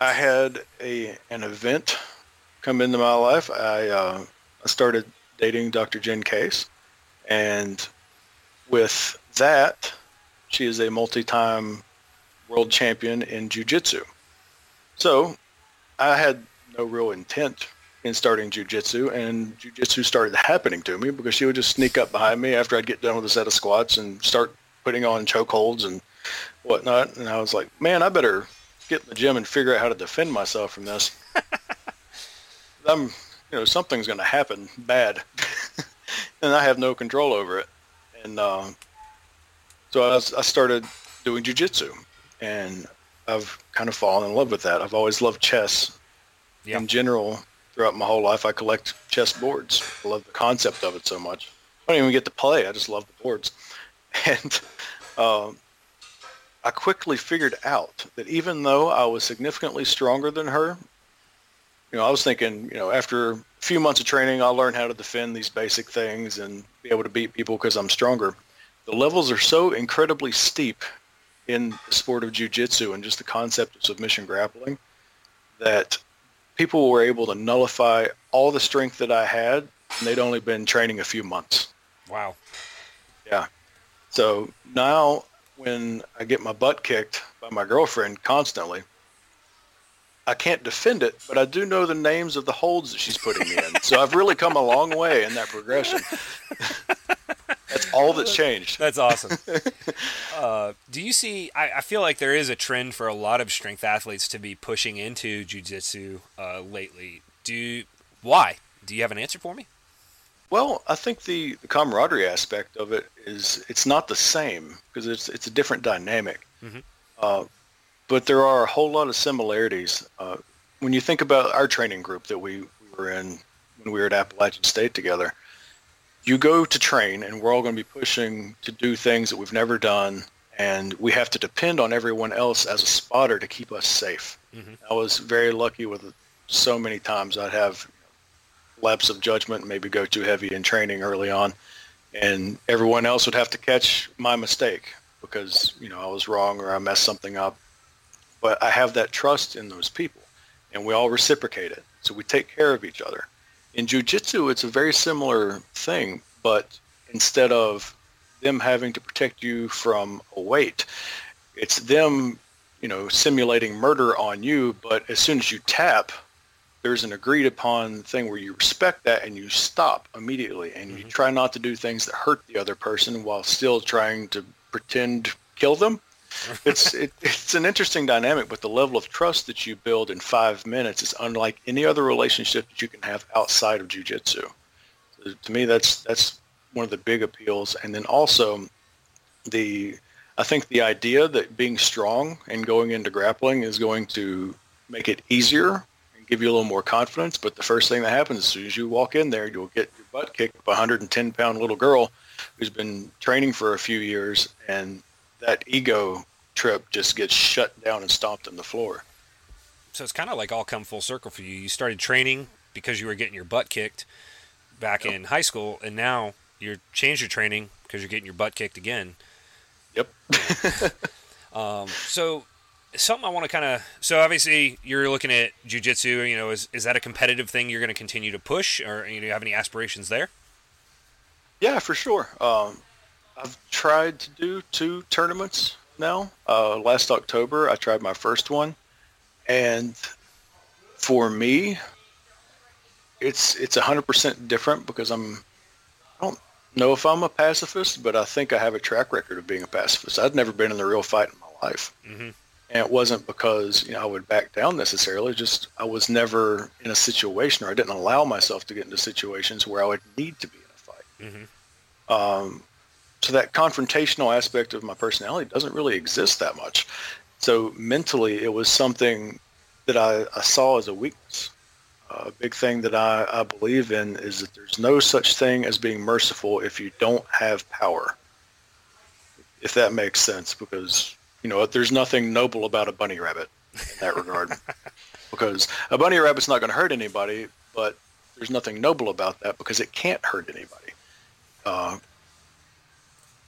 I had a an event come into my life. I uh, I started dating Dr. Jen Case, and with that, she is a multi-time world champion in jiu-jitsu. So I had no real intent in starting jujitsu, and jujitsu started happening to me because she would just sneak up behind me after I'd get done with a set of squats and start putting on chokeholds and whatnot. And I was like, man, I better get in the gym and figure out how to defend myself from this. I'm, you know, something's going to happen bad, and I have no control over it. And uh, so I, was, I started doing jujitsu, and I've kind of fallen in love with that. I've always loved chess. In general, throughout my whole life, I collect chess boards. I love the concept of it so much. I don't even get to play. I just love the boards. And um, I quickly figured out that even though I was significantly stronger than her, you know, I was thinking, you know, after a few months of training, I'll learn how to defend these basic things and be able to beat people because I'm stronger. The levels are so incredibly steep in the sport of jiu-jitsu and just the concept of submission grappling that people were able to nullify all the strength that I had and they'd only been training a few months. Wow. Yeah. So now when I get my butt kicked by my girlfriend constantly, I can't defend it, but I do know the names of the holds that she's putting me in. So I've really come a long way in that progression. That's all that's changed. That's awesome. Uh, do you see? I, I, feel like there is a trend for a lot of strength athletes to be pushing into jujitsu uh, lately. Do why? Do you have an answer for me? Well, I think the, the camaraderie aspect of it is it's not the same because it's it's a different dynamic. Mm-hmm. Uh, but there are a whole lot of similarities. Uh, when you think about our training group that we, we were in when we were at Appalachian State together, you go to train and we're all going to be pushing to do things that we've never done and we have to depend on everyone else as a spotter to keep us safe. Mm-hmm. I was very lucky with so many times I'd have lapse of judgment, maybe go too heavy in training early on, and everyone else would have to catch my mistake because you know I was wrong or I messed something up. But I have that trust in those people, and we all reciprocate it. So we take care of each other. In jujitsu, it's a very similar thing, but instead of them having to protect you from a weight, it's them, you know, simulating murder on you. But as soon as you tap, there's an agreed upon thing where you respect that and you stop immediately and mm-hmm. you try not to do things that hurt the other person while still trying to pretend kill them. it's it, it's an interesting dynamic, but the level of trust that you build in five minutes is unlike any other relationship that you can have outside of jujitsu. So to me, that's that's one of the big appeals, and then also the I think the idea that being strong and going into grappling is going to make it easier give you a little more confidence. But the first thing that happens as soon as you walk in there, you'll get your butt kicked by a 110 pound little girl who's been training for a few years, and that ego trip just gets shut down and stomped on the floor. So it's kind of like all come full circle for you. You started training because you were getting your butt kicked back yep. in high school, and now you're changed your training because you're getting your butt kicked again. Yep. um, so something I want to kind of so obviously you're looking at jujitsu. You know, is is that a competitive thing you're going to continue to push, or you know, you have any aspirations there? Yeah, for sure. Um, I've tried to do two tournaments now. Uh, last October, I tried my first one, and for me, it's it's hundred percent different because I'm I don't know if I'm a pacifist, but I think I have a track record of being a pacifist. I've never been in a real fight in my life. Mm-hmm. And it wasn't because you know I would back down necessarily. Just I was never in a situation, or I didn't allow myself to get into situations where I would need to be in a fight. Mm-hmm. Um, so that confrontational aspect of my personality doesn't really exist that much. So mentally, it was something that I, I saw as a weakness. A big thing that I, I believe in is that there's no such thing as being merciful if you don't have power. If that makes sense, because you know there's nothing noble about a bunny rabbit in that regard. because a bunny rabbit's not going to hurt anybody, but there's nothing noble about that because it can't hurt anybody. Uh,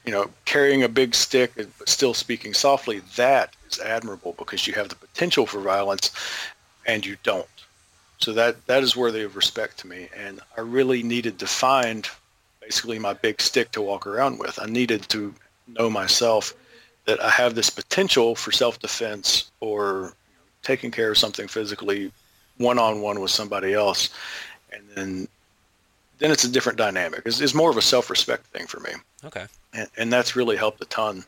you know, carrying a big stick but still speaking softly, that is admirable because you have the potential for violence and you don't. So that that is worthy of respect to me. And I really needed to find basically my big stick to walk around with. I needed to know myself that I have this potential for self-defense or taking care of something physically one on one with somebody else, and then then it's a different dynamic. It's, it's more of a self respect thing for me. Okay. And, and that's really helped a ton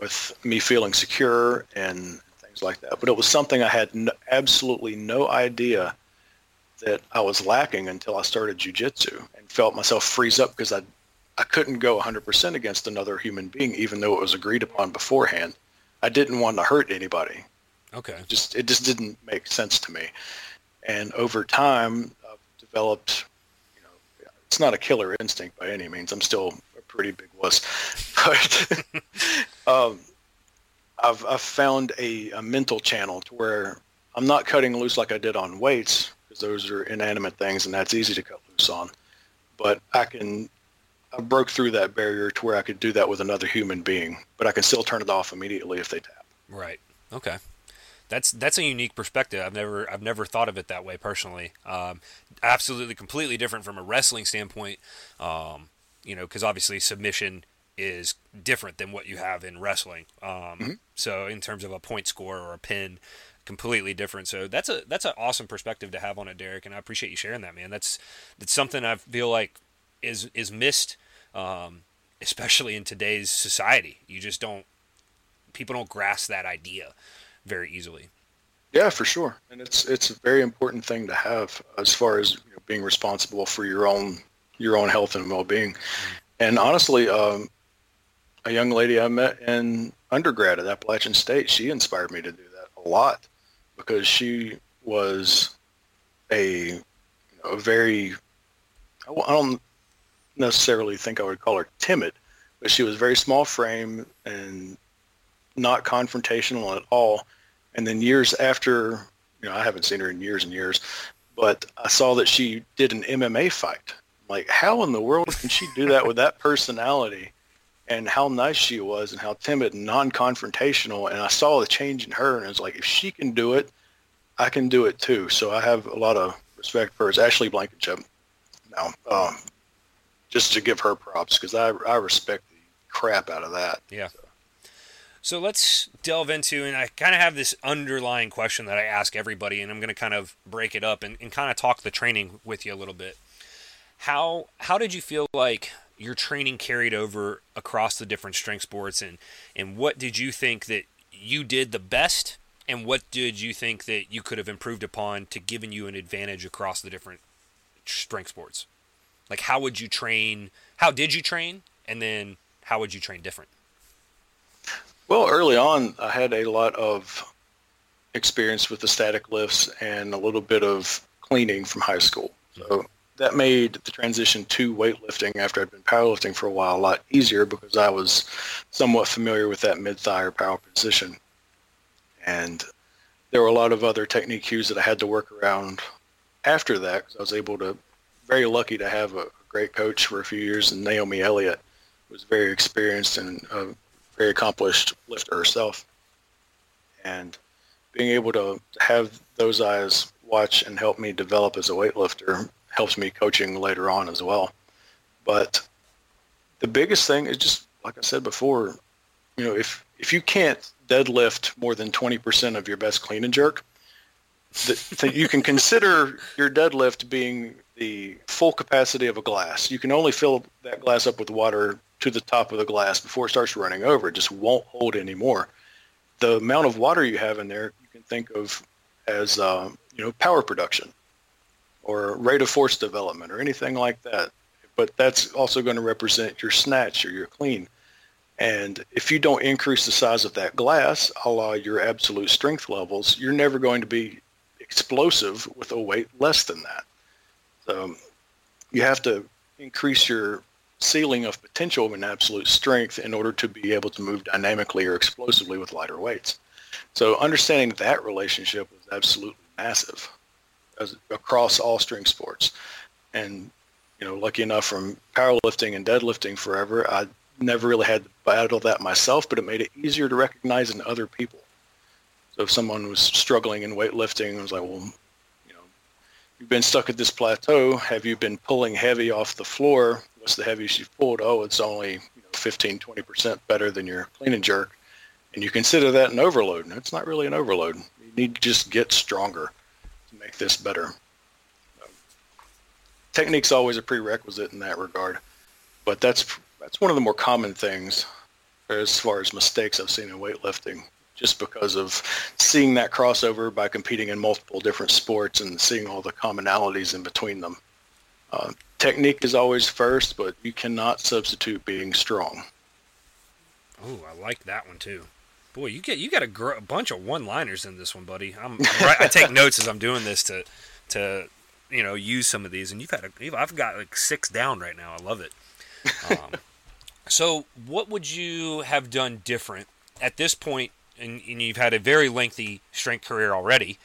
with me feeling secure and things like that. But it was something I had no, absolutely no idea that I was lacking until I started jujitsu and felt myself freeze up because I I couldn't go 100% against another human being, even though it was agreed upon beforehand. I didn't want to hurt anybody. Okay. It just it just didn't make sense to me. And over time, I've developed. You know, it's not a killer instinct by any means. I'm still a pretty big wuss, but um, I've I've found a, a mental channel to where I'm not cutting loose like I did on weights because those are inanimate things and that's easy to cut loose on. But I can I broke through that barrier to where I could do that with another human being, but I can still turn it off immediately if they tap. Right. Okay. That's that's a unique perspective. I've never I've never thought of it that way personally. Um, absolutely, completely different from a wrestling standpoint. Um, you know, because obviously submission is different than what you have in wrestling. Um, mm-hmm. So in terms of a point score or a pin, completely different. So that's a that's an awesome perspective to have on it, Derek, and I appreciate you sharing that, man. That's that's something I feel like is is missed, um, especially in today's society. You just don't people don't grasp that idea very easily. Yeah, for sure, and it's it's a very important thing to have as far as you know, being responsible for your own your own health and well being. Mm-hmm. And honestly, um, a young lady I met in undergrad at Appalachian State, she inspired me to do that a lot because she was a, you know, a very I don't necessarily think I would call her timid, but she was very small frame and not confrontational at all. And then years after, you know, I haven't seen her in years and years, but I saw that she did an MMA fight. Like, how in the world can she do that with that personality? And how nice she was, and how timid and non-confrontational. And I saw the change in her, and it was like, if she can do it, I can do it too. So I have a lot of respect for her. It's Ashley Blankenship. Now, um, just to give her props because I, I respect the crap out of that. Yeah. So. so let's delve into, and I kind of have this underlying question that I ask everybody, and I'm going to kind of break it up and, and kind of talk the training with you a little bit. How how did you feel like your training carried over across the different strength sports, and and what did you think that you did the best, and what did you think that you could have improved upon to giving you an advantage across the different strength sports? Like, how would you train? How did you train? And then how would you train different? Well, early on, I had a lot of experience with the static lifts and a little bit of cleaning from high school. So that made the transition to weightlifting after I'd been powerlifting for a while a lot easier because I was somewhat familiar with that mid-thigh or power position. And there were a lot of other technique cues that I had to work around after that because I was able to very lucky to have a great coach for a few years, and Naomi Elliott was very experienced and a very accomplished lifter herself. And being able to have those eyes watch and help me develop as a weightlifter helps me coaching later on as well. But the biggest thing is just like I said before, you know, if if you can't deadlift more than 20% of your best clean and jerk, that you can consider your deadlift being the full capacity of a glass. You can only fill that glass up with water to the top of the glass before it starts running over. It just won't hold anymore. The amount of water you have in there, you can think of as um, you know power production or rate of force development or anything like that. But that's also going to represent your snatch or your clean. And if you don't increase the size of that glass, a la your absolute strength levels, you're never going to be explosive with a weight less than that. So you have to increase your ceiling of potential and absolute strength in order to be able to move dynamically or explosively with lighter weights. So understanding that relationship was absolutely massive as, across all strength sports. And, you know, lucky enough from powerlifting and deadlifting forever, I never really had to battle that myself, but it made it easier to recognize in other people. So if someone was struggling in weightlifting, I was like, well, you've been stuck at this plateau. Have you been pulling heavy off the floor? What's the heaviest you've pulled? Oh, it's only you know, 15, 20% better than your clean and jerk. And you consider that an overload. No, it's not really an overload. You need to just get stronger to make this better. Technique's always a prerequisite in that regard, but that's that's one of the more common things as far as mistakes I've seen in weightlifting, just because of seeing that crossover by competing in multiple different sports and seeing all the commonalities in between them. Uh, technique is always first, but you cannot substitute being strong. Oh, I like that one too. Boy, you get you got a, gr- a bunch of one-liners in this one, buddy. I'm, right, I take notes as I'm doing this to to you know use some of these, and you've had a, I've got like six down right now. I love it. Um, so, what would you have done different at this point? And, and you've had a very lengthy strength career already.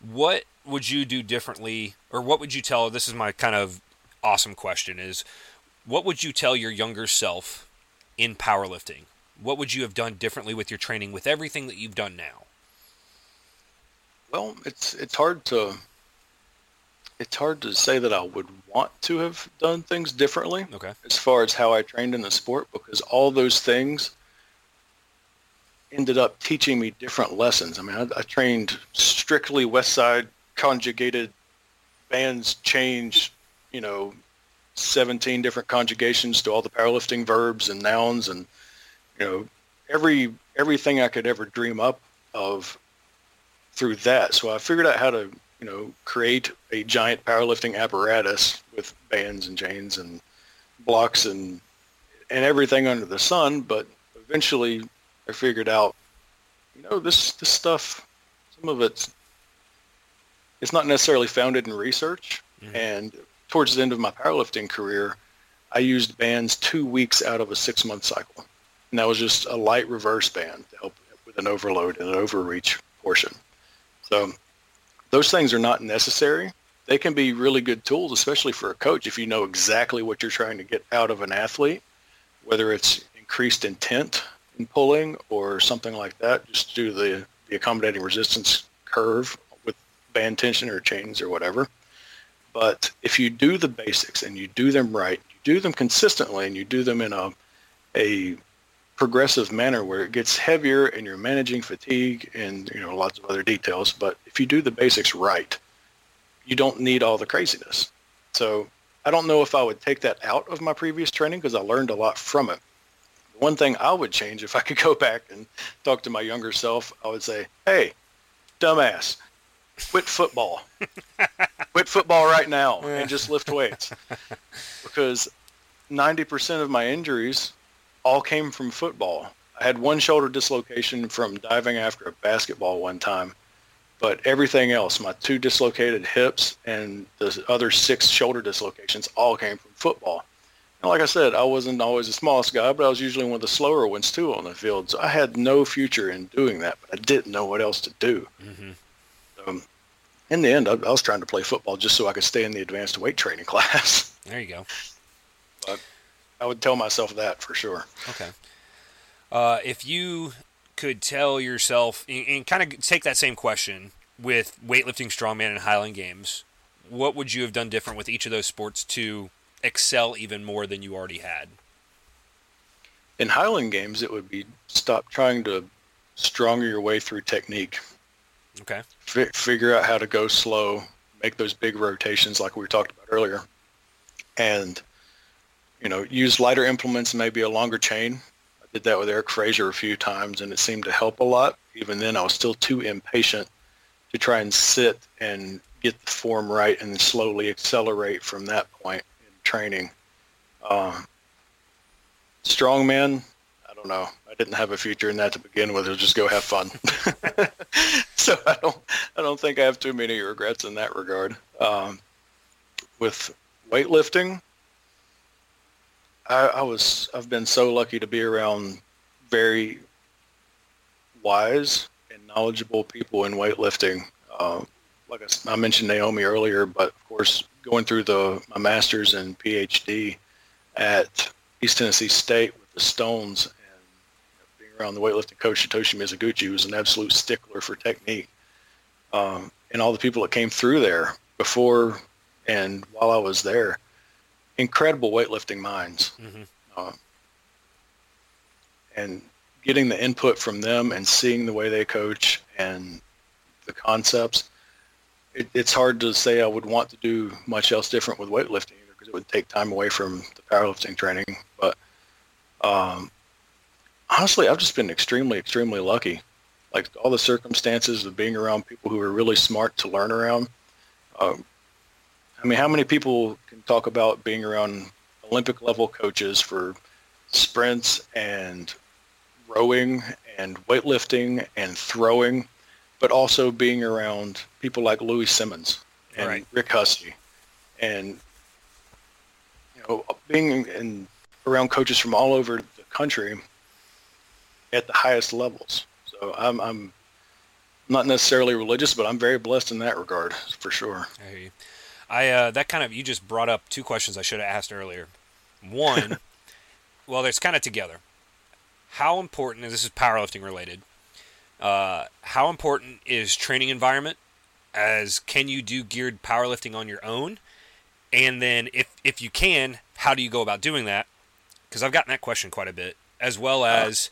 What would you do differently, or what would you tell? This is my kind of awesome question: is what would you tell your younger self in powerlifting? What would you have done differently with your training with everything that you've done now? Well, it's it's hard to it's hard to say that I would want to have done things differently. Okay. As far as how I trained in the sport, because all those things ended up teaching me different lessons. I mean, I, I trained strictly West Side conjugated bands change, you know, 17 different conjugations to all the powerlifting verbs and nouns and, you know, every everything I could ever dream up of through that. So I figured out how to you know, create a giant powerlifting apparatus with bands and chains and blocks and and everything under the sun. But eventually, I figured out, you know, this this stuff, some of it's it's not necessarily founded in research. Mm-hmm. And towards the end of my powerlifting career, I used bands two weeks out of a six month cycle, and that was just a light reverse band to help with an overload and an overreach portion. So those things are not necessary. They can be really good tools, especially for a coach, if you know exactly what you're trying to get out of an athlete, whether it's increased intent in pulling or something like that, just do the, the accommodating resistance curve with band tension or chains or whatever. But if you do the basics and you do them right, you do them consistently and you do them in a, a progressive manner where it gets heavier and you're managing fatigue and you know lots of other details but if you do the basics right you don't need all the craziness so i don't know if i would take that out of my previous training because i learned a lot from it one thing i would change if i could go back and talk to my younger self i would say hey dumbass quit football quit football right now and just lift weights because 90% of my injuries all came from football. I had one shoulder dislocation from diving after a basketball one time, but everything else, my two dislocated hips and the other six shoulder dislocations, all came from football. And like I said, I wasn't always the smallest guy, but I was usually one of the slower ones too on the field. So I had no future in doing that, but I didn't know what else to do. Mm-hmm. Um, in the end, I, I was trying to play football just so I could stay in the advanced weight training class. There you go. But I would tell myself that for sure. Okay. Uh, if you could tell yourself and, and kind of take that same question with weightlifting, strongman, and Highland Games, what would you have done different with each of those sports to excel even more than you already had? In Highland Games, it would be stop trying to stronger your way through technique. Okay. F- figure out how to go slow, make those big rotations like we talked about earlier, and you know, use lighter implements, maybe a longer chain. I did that with Eric Fraser a few times, and it seemed to help a lot. Even then, I was still too impatient to try and sit and get the form right and slowly accelerate from that point in training. Uh, strongman, I don't know. I didn't have a future in that to begin with. It was just go have fun. so I don't, I don't think I have too many regrets in that regard. Um, with weightlifting, I, I was I've been so lucky to be around very wise and knowledgeable people in weightlifting. Uh, like I, I, mentioned Naomi earlier, but of course going through the my master's and PhD at East Tennessee State with the Stones and you know, being around the weightlifting coach Satoshi Mizuguchi, was an absolute stickler for technique, um, and all the people that came through there before and while I was there incredible weightlifting minds. Mm-hmm. Uh, and getting the input from them and seeing the way they coach and the concepts, it, it's hard to say I would want to do much else different with weightlifting because it would take time away from the powerlifting training. But um, honestly, I've just been extremely, extremely lucky. Like all the circumstances of being around people who are really smart to learn around. Um, I mean, how many people can talk about being around Olympic level coaches for sprints and rowing and weightlifting and throwing, but also being around people like Louie Simmons and right. Rick Hussey and you know being in, around coaches from all over the country at the highest levels. So I'm, I'm not necessarily religious, but I'm very blessed in that regard for sure. I hear you. I uh, that kind of you just brought up two questions I should have asked earlier. One, well, it's kind of together. How important, and this is powerlifting related, uh, how important is training environment? As can you do geared powerlifting on your own? And then, if if you can, how do you go about doing that? Because I've gotten that question quite a bit, as well uh-huh. as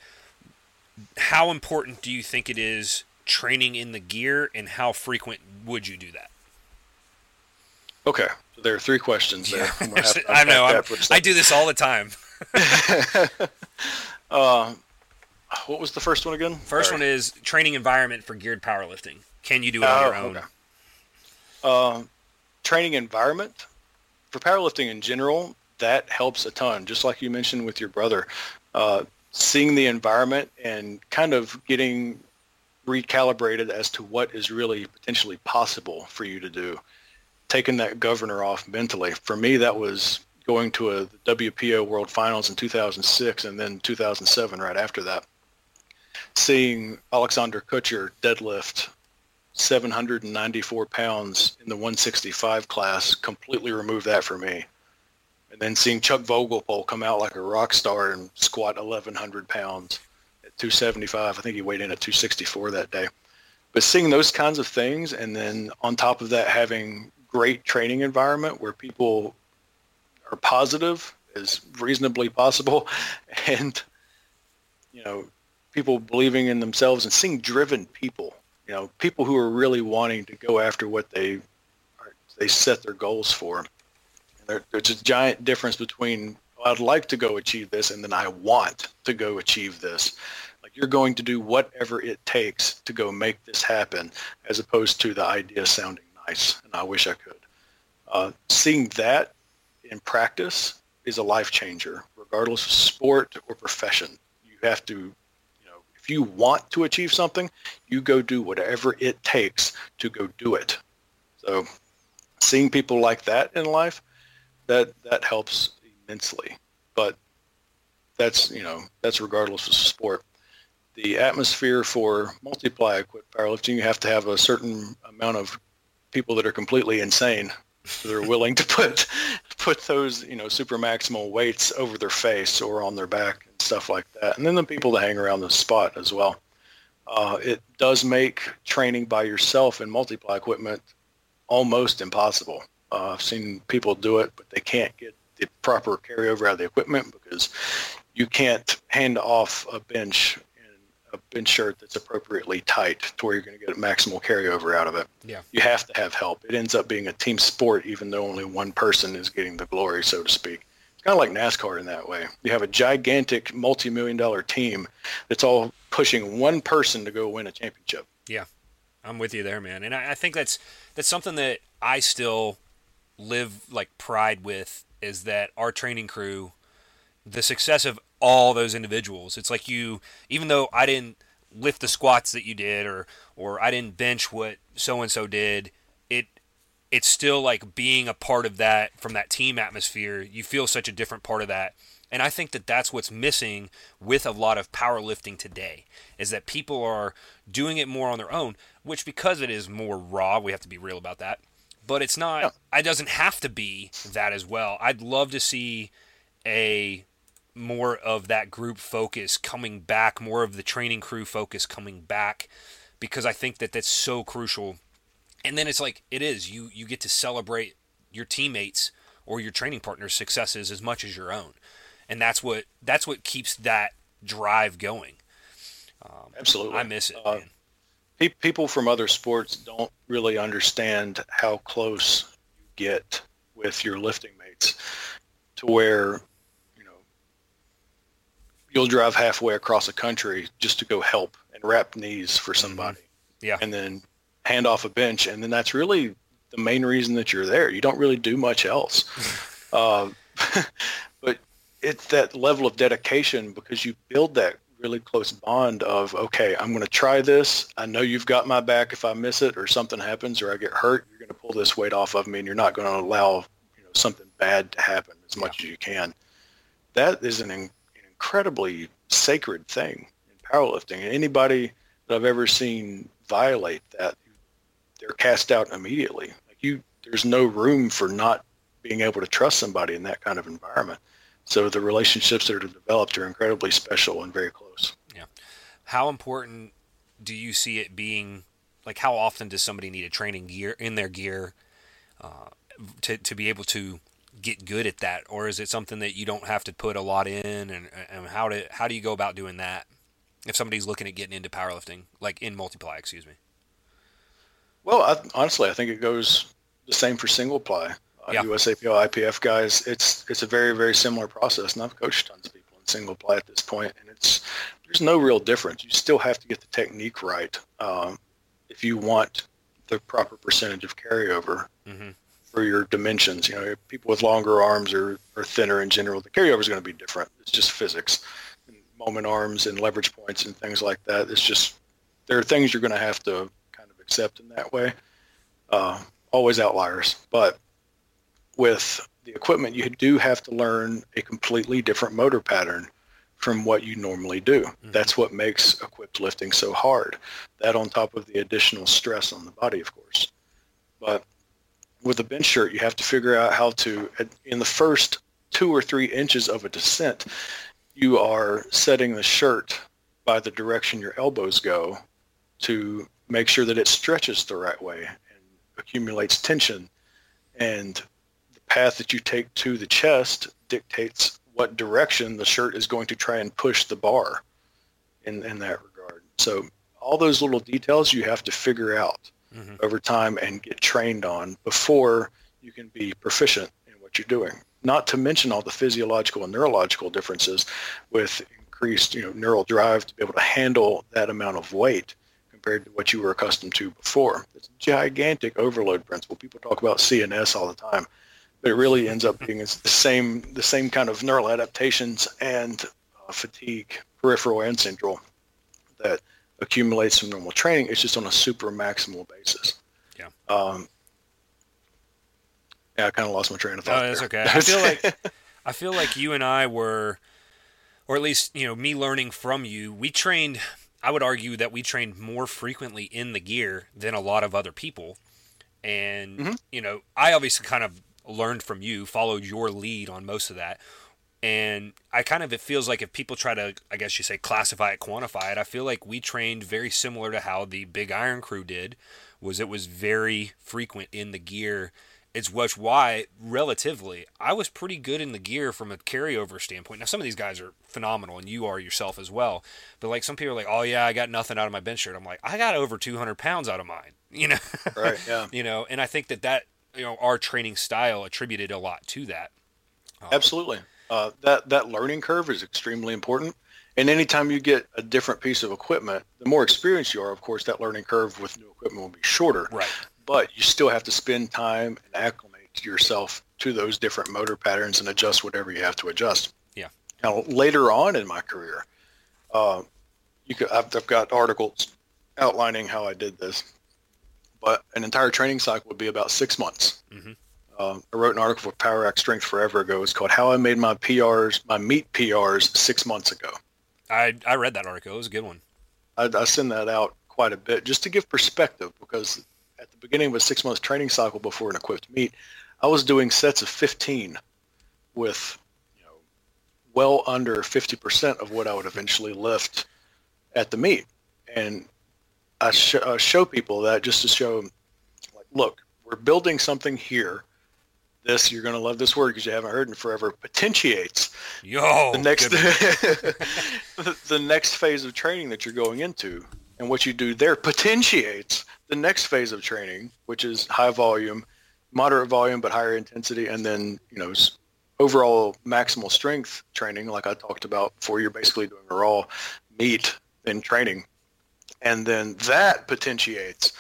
how important do you think it is training in the gear, and how frequent would you do that? Okay, there are three questions there. Yeah. I know. I do this all the time. uh, what was the first one again? First Sorry. one is training environment for geared powerlifting. Can you do it on your oh, own? Okay. Uh, training environment for powerlifting in general that helps a ton. Just like you mentioned with your brother, uh, seeing the environment and kind of getting recalibrated as to what is really potentially possible for you to do taking that governor off mentally. For me, that was going to a WPO World Finals in 2006 and then 2007 right after that. Seeing Alexander Kutcher deadlift 794 pounds in the 165 class completely removed that for me. And then seeing Chuck Vogelpohl come out like a rock star and squat 1,100 pounds at 275. I think he weighed in at 264 that day. But seeing those kinds of things, and then on top of that, having great training environment where people are positive as reasonably possible and you know people believing in themselves and seeing driven people you know people who are really wanting to go after what they they set their goals for there, there's a giant difference between I'd like to go achieve this and then I want to go achieve this like you're going to do whatever it takes to go make this happen as opposed to the idea sounding nice, and I wish I could. Uh, seeing that in practice is a life changer, regardless of sport or profession. You have to, you want to achieve something, you go do whatever it takes to go do it. So, seeing people like that in life, that that helps immensely. But that's you know that's regardless of sport the atmosphere for multiply equipped powerlifting, you have to have a certain amount of people that are completely insane that are willing to put put those you know super maximal weights over their face or on their back stuff like that and then the people that hang around the spot as well uh, it does make training by yourself in multiply equipment almost impossible uh, i've seen people do it but they can't get the proper carryover out of the equipment because you can't hand off a bench and a bench shirt that's appropriately tight to where you're going to get a maximal carryover out of it. Yeah. You have to have help. It ends up being a team sport, even though only one person is getting the glory, so to speak. Kind of like NASCAR in that way. You have a gigantic multi-million dollar team that's all pushing one person to go win a championship. Yeah. I'm with you there, man. And I, I think that's that's something that I still live like pride with is that our training crew the success of all those individuals. It's like you, even though I didn't lift the squats that you did, or or I didn't bench what so and so did, it it's still like being a part of that from that team atmosphere. You feel such a different part of that. And I think that that's what's missing with a lot of powerlifting today is that people are doing it more on their own, which because it is more raw, we have to be real about that. But it's not. Yeah. It doesn't have to be that as well. I'd love to see a more of that group focus coming back, more of the training crew focus coming back, because I think that that's so crucial. And then it's like it is you you get to celebrate your teammates or your training partners' successes as much as your own, and that's what that's what keeps that drive going. Um, Absolutely, I miss it. Uh, pe- people from other sports don't really understand how close you get with your lifting mates to where you know you'll drive halfway across a country just to go help and wrap knees for somebody Yeah. and then hand off a bench and then that's really the main reason that you're there. You don't really do much else. Uh, but it's that level of dedication because you build that really close bond of okay i'm going to try this. I know you've got my back if i miss it or something happens or i get hurt you're going to pull this weight off of me and you're not going to allow you know something bad to happen as much as you can. That is an, in- an incredibly sacred thing in powerlifting. And anybody that i've ever seen violate that they're cast out immediately like you there's no room for not being able to trust somebody in that kind of environment so the relationships that are developed are incredibly special and very close. Yeah. How important do you see it being? Like, how often does somebody need a training gear in their gear uh, to to be able to get good at that, or is it something that you don't have to put a lot in? And, and how do how do you go about doing that if somebody's looking at getting into powerlifting, like in multiply? Excuse me. Well, I, honestly, I think it goes the same for single ply. Uh, Yeah. USAPL, IPF guys, it's it's a very very similar process, and I've coached tons of people in single ply at this point, and it's there's no real difference. You still have to get the technique right um, if you want the proper percentage of carryover hmm for your dimensions. You know, people with longer arms are, or thinner in general, the carryover is going to be different. It's just physics. And moment arms and leverage points and things like that. It's just there are things you're going to have to in that way. Uh, always outliers, but with the equipment, you do have to learn a completely different motor pattern from what you normally do. That's what makes equipped lifting so hard. That on top of the additional stress on the body, of course. But with a bench shirt, you have to figure out how to, in the first two or three inches of a descent, you are setting the shirt by the direction your elbows go to make sure that it stretches the right way and accumulates tension. And the path that you take to the chest dictates what direction the shirt is going to try and push the bar in, in that regard. So all those little details you have to figure out hmm over time and get trained on before you can be proficient in what you're doing. Not to mention all the physiological and neurological differences with increased, you know, neural drive to be able to handle that amount of weight compared to what you were accustomed to before. It's a gigantic overload principle. People talk about CNS all the time, but it really ends up being the same the same kind of neural adaptations and uh, fatigue, peripheral and central, that accumulates from normal training. It's just on a super maximal basis. Yeah. Um, yeah, I kind of lost my train of thought. No, that's there. okay. I feel like I feel like you and I were, or at least you know, me learning from you. We trained. I would argue that we trained more frequently in the gear than a lot of other people. And Mhm. you know, I obviously kind of learned from you, followed your lead on most of that. And I kind of it feels like if people try to, I guess you say, classify it, quantify it. I feel like we trained very similar to how the Big Iron Crew did. Was it was very frequent in the gear it's which why relatively I was pretty good in the gear from a carryover standpoint. Now some of these guys are phenomenal, and you are yourself as well. But like some people are like, "Oh yeah, I got nothing out of my bench shirt." I'm like, I got over 200 pounds out of mine. You know, right. Yeah. you know, and I think that that you know our training style attributed a lot to that. Um, Absolutely. Uh, that that learning curve is extremely important. And anytime you get a different piece of equipment, the more experienced you are, of course, that learning curve with new equipment will be shorter. Right. But you still have to spend time and acclimate yourself to those different motor patterns and adjust whatever you have to adjust. Yeah. Now later on in my career, uh, you could I've, I've got articles outlining how I did this, but an entire training cycle would be about six months. Mhm. Um, I wrote an article for Power Act Strength forever ago. It's called "How I Made My PRs, My Meet PRs Six Months Ago." I I read that article. It was a good one. I, I send that out quite a bit just to give perspective because beginning of a six month training cycle before an equipped meet, I was doing sets of 15 with you know well under 50% of what I would eventually lift at the meet. And I, sh- I show people that just to show like, look, we're building something here. This, you're going to love this word because you haven't heard it in forever, potentiates Yo, the next one. the next phase of training that you're going into And what you do there potentiates the next phase of training, which is high volume, moderate volume, but higher intensity, and then, you know, overall maximal strength training, like I talked about before, you're basically doing a raw meet in training. And then that potentiates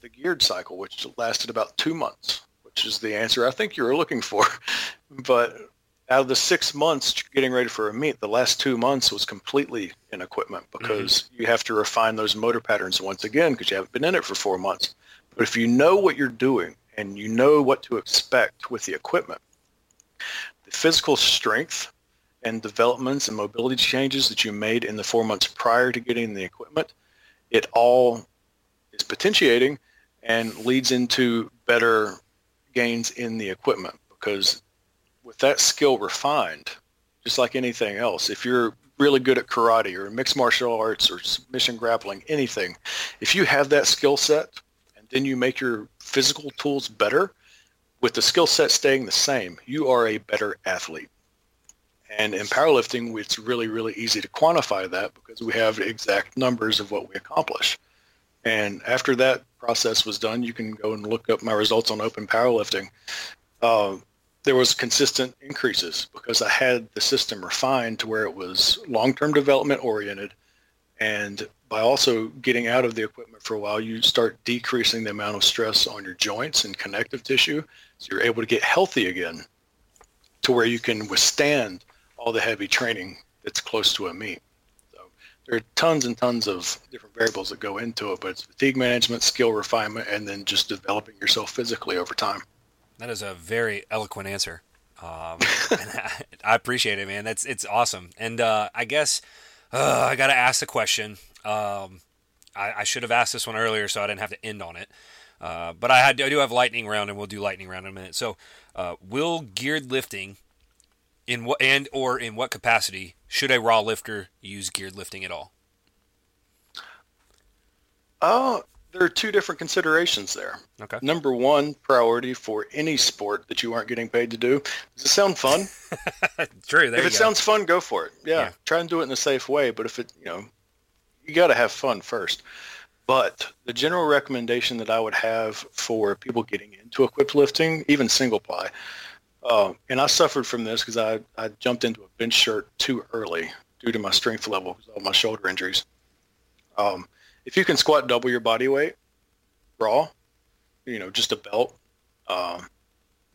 the geared cycle, which lasted about two months, which is the answer I think you were looking for. but out of the six months getting ready for a meet, the last two months was completely in equipment because mm-hmm. you have to refine those motor patterns once again because you haven't been in it for four months. But if you know what you're doing and you know what to expect with the equipment, the physical strength and developments and mobility changes that you made in the four months prior to getting the equipment, it all is potentiating and leads into better gains in the equipment because with that skill refined, just like anything else, if you're really good at karate or mixed martial arts or submission grappling, anything, if you have that skill set and then you make your physical tools better, with the skill set staying the same, you are a better athlete. And in powerlifting, it's really, really easy to quantify that because we have exact numbers of what we accomplish. And after that process was done, you can go and look up my results on Open Powerlifting. Uh, there was consistent increases because I had the system refined to where it was long-term development oriented. And by also getting out of the equipment for a while, you start decreasing the amount of stress on your joints and connective tissue. So you're able to get healthy again to where you can withstand all the heavy training that's close to a meet. So there are tons and tons of different variables that go into it, but it's fatigue management, skill refinement, and then just developing yourself physically over time. That is a very eloquent answer. Um, I appreciate it, man. That's it's awesome. And uh, I guess uh, I got to ask the question. Um, I, I, should have asked this one earlier, so I didn't have to end on it. Uh, but I, had, I do have lightning round, and we'll do lightning round in a minute. So, uh, will geared lifting, in what and or in what capacity should a raw lifter use geared lifting at all? Oh, there are two different considerations there. Okay. Number one, priority for any sport that you aren't getting paid to do. Does it sound fun? True. if it go. sounds fun, go for it. Yeah, yeah, Try and do it in a safe way. But if it, you know, you got to have fun first. But the general recommendation that I would have for people getting into equipped lifting, even single ply, uh, and I suffered from this because I, I jumped into a bench shirt too early due to my strength level because of my shoulder injuries. Um, if you can squat double your body weight, raw, you know, just a belt, um,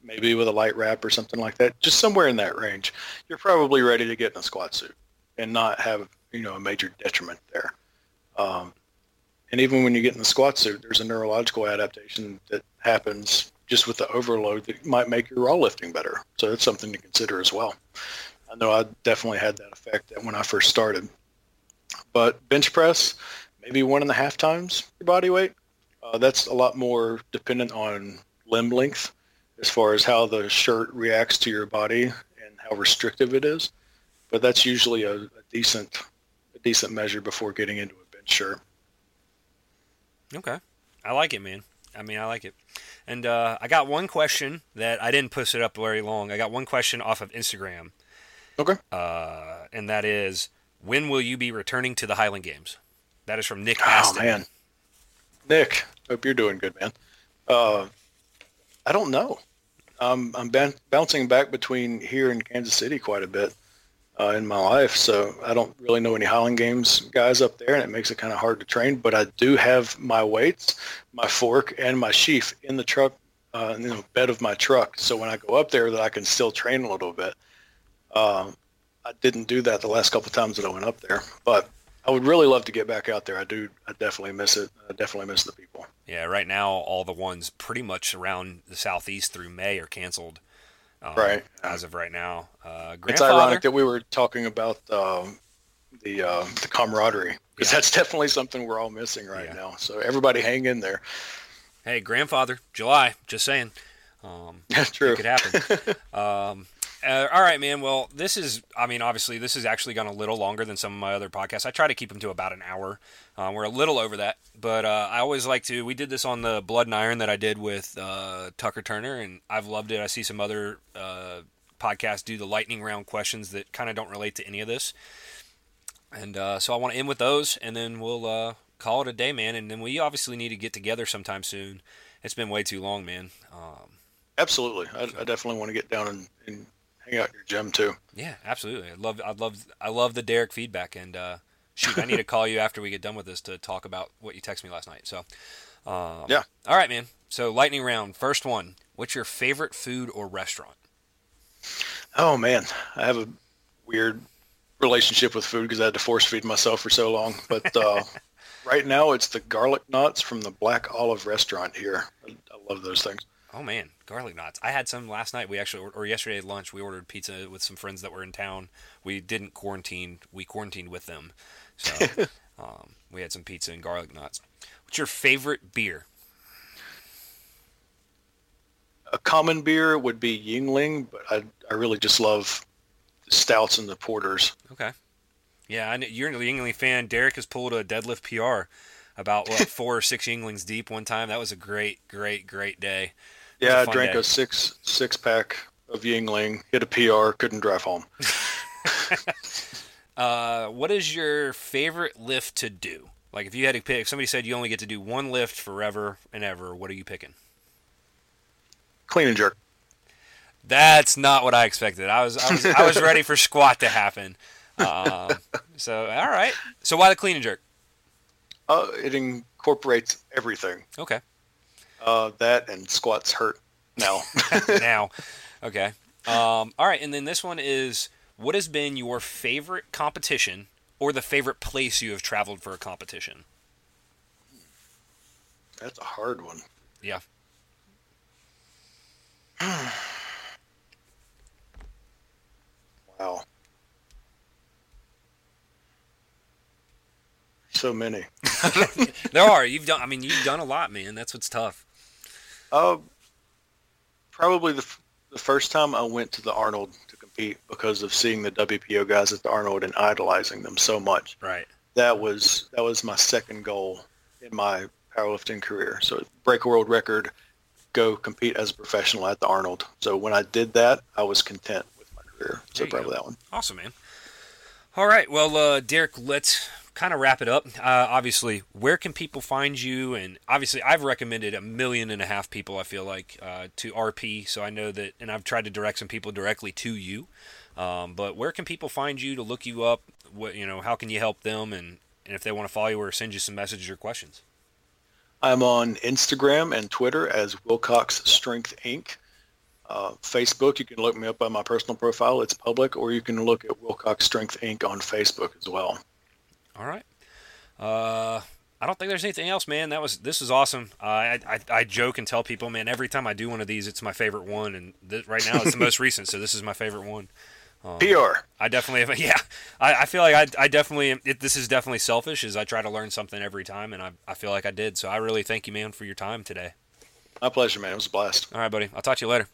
maybe with a light wrap or something like that, just somewhere in that range, you're probably ready to get in a squat suit and not have, you know, a major detriment there. Um, and even when you get in the squat suit, there's a neurological adaptation that happens just with the overload that might make your raw lifting better. So that's something to consider as well. I know I definitely had that effect when I first started. But bench press, maybe one and a half times your body weight. Uh, that's a lot more dependent on limb length as far as how the shirt reacts to your body and how restrictive it is. But that's usually a, a decent a decent measure before getting into a bench shirt. Okay. I like it, man. I mean, I like it. And uh, I got one question that I didn't push it up very long. I got one question off of Instagram. Okay. Uh, and that is, when will you be returning to the Highland Games? That is from Nick oh, Aston. Oh, man. Nick, hope you're doing good, man. Uh, I don't know. Um, I'm b- bouncing back between here and Kansas City quite a bit uh, in my life. So I don't really know any Highland Games guys up there, and it makes it kind of hard to train. But I do have my weights, my fork, and my sheaf in the truck, uh, in the bed of my truck. So when I go up there, that I can still train a little bit. Um, I didn't do that the last couple times that I went up there, but I would really love to get back out there. I do. I definitely miss it. I definitely miss the people. Yeah, right now all the ones pretty much around the southeast through May are canceled. Um, right. As of right now, uh, it's ironic that we were talking about um, the uh, the camaraderie because yeah. that's definitely something we're all missing right yeah. now. So everybody, hang in there. Hey, grandfather, July. Just saying. Um, True. It could happen. um, uh, all right, man. Well, this is, I mean, obviously, this has actually gone a little longer than some of my other podcasts. I try to keep them to about an hour. Uh, we're a little over that, but uh, I always like to. We did this on the Blood and Iron that I did with uh, Tucker Turner, and I've loved it. I see some other uh, podcasts do the lightning round questions that kind of don't relate to any of this. And uh, so I want to end with those, and then we'll call it a day, man. And then we obviously need to get together sometime soon. It's been way too long, man. Um, Absolutely, I, I definitely want to get down and, and hang out your gym too. yeah, absolutely. I love, I love, I love the Derek feedback. And uh, shoot, I need to call you after we get done with this to talk about what you texted me last night. So, um, Yeah. All right, man. So lightning round, first one. What's your favorite food or restaurant? Oh man, I have a weird relationship with food because I had to force feed myself for so long. But uh, right now, it's the garlic knots from the Black Olive restaurant here. I, I love those things. Oh man, garlic knots. I had some last night. We actually, or yesterday at lunch, we ordered pizza with some friends that were in town. We didn't quarantine. We quarantined with them. So um, we had some pizza and garlic knots. What's your favorite beer? A common beer would be Yuengling, but I I really just love stouts and the porters. Okay. Yeah, I know, you're a Yuengling fan. Derek has pulled a deadlift PR about what four or six Yuenglings deep one time. That was a great, great, great day. Yeah, I drank day. a six six pack of Yuengling, hit a PR, couldn't drive home. Uh, what is your favorite lift to do? Like if you had to pick, if somebody said you only get to do one lift forever and ever, what are you picking? Clean and jerk. That's not what I expected. I was I was, I was ready for squat to happen. Um, so all right. So why the clean and jerk? Uh, it incorporates everything. Okay. Uh, that and squats hurt now. now, okay. Um, all right, and then this one is what has been your favorite competition or the favorite place you have traveled for a competition? That's a hard one. Yeah. Wow. So many. There are. You've done. I mean, you've done a lot, man. That's what's tough. Uh, probably the, f- the first time I went to the Arnold to compete because of seeing the WPO guys at the Arnold and idolizing them so much. Right. That was that was my second goal in my powerlifting career. So break a world record, go compete as a professional at the Arnold. So when I did that, I was content with my career. So probably go. that one. Awesome, man. All right. Well, uh, Derek, let's kind of wrap it up. Uh, obviously, where can people find you? And obviously, I've recommended a million and a half people, I feel like, uh, to RP. So I know that, and I've tried to direct some people directly to you. Um, but where can people find you to look you up? What you know? How can you help them? And, and if they want to follow you or send you some messages or questions. I'm on Instagram and Twitter as Wilcox Strength Inc. Uh, Facebook, you can look me up on my personal profile. It's public, or you can look at Wilcox Strength Inc. on Facebook as well. All right. Uh, I don't think there's anything else, man. That was this is awesome. Uh, I, I I joke and tell people, man, every time I do one of these, it's my favorite one, and th- right now it's the most recent, so this is my favorite one. Um, PR. I definitely have, yeah. I, I feel like I, I definitely it, this is definitely selfish, as I try to learn something every time, and I I feel like I did. So I really thank you, man, for your time today. My pleasure, man. It was a blast. All right, buddy. I'll talk to you later.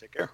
Take care.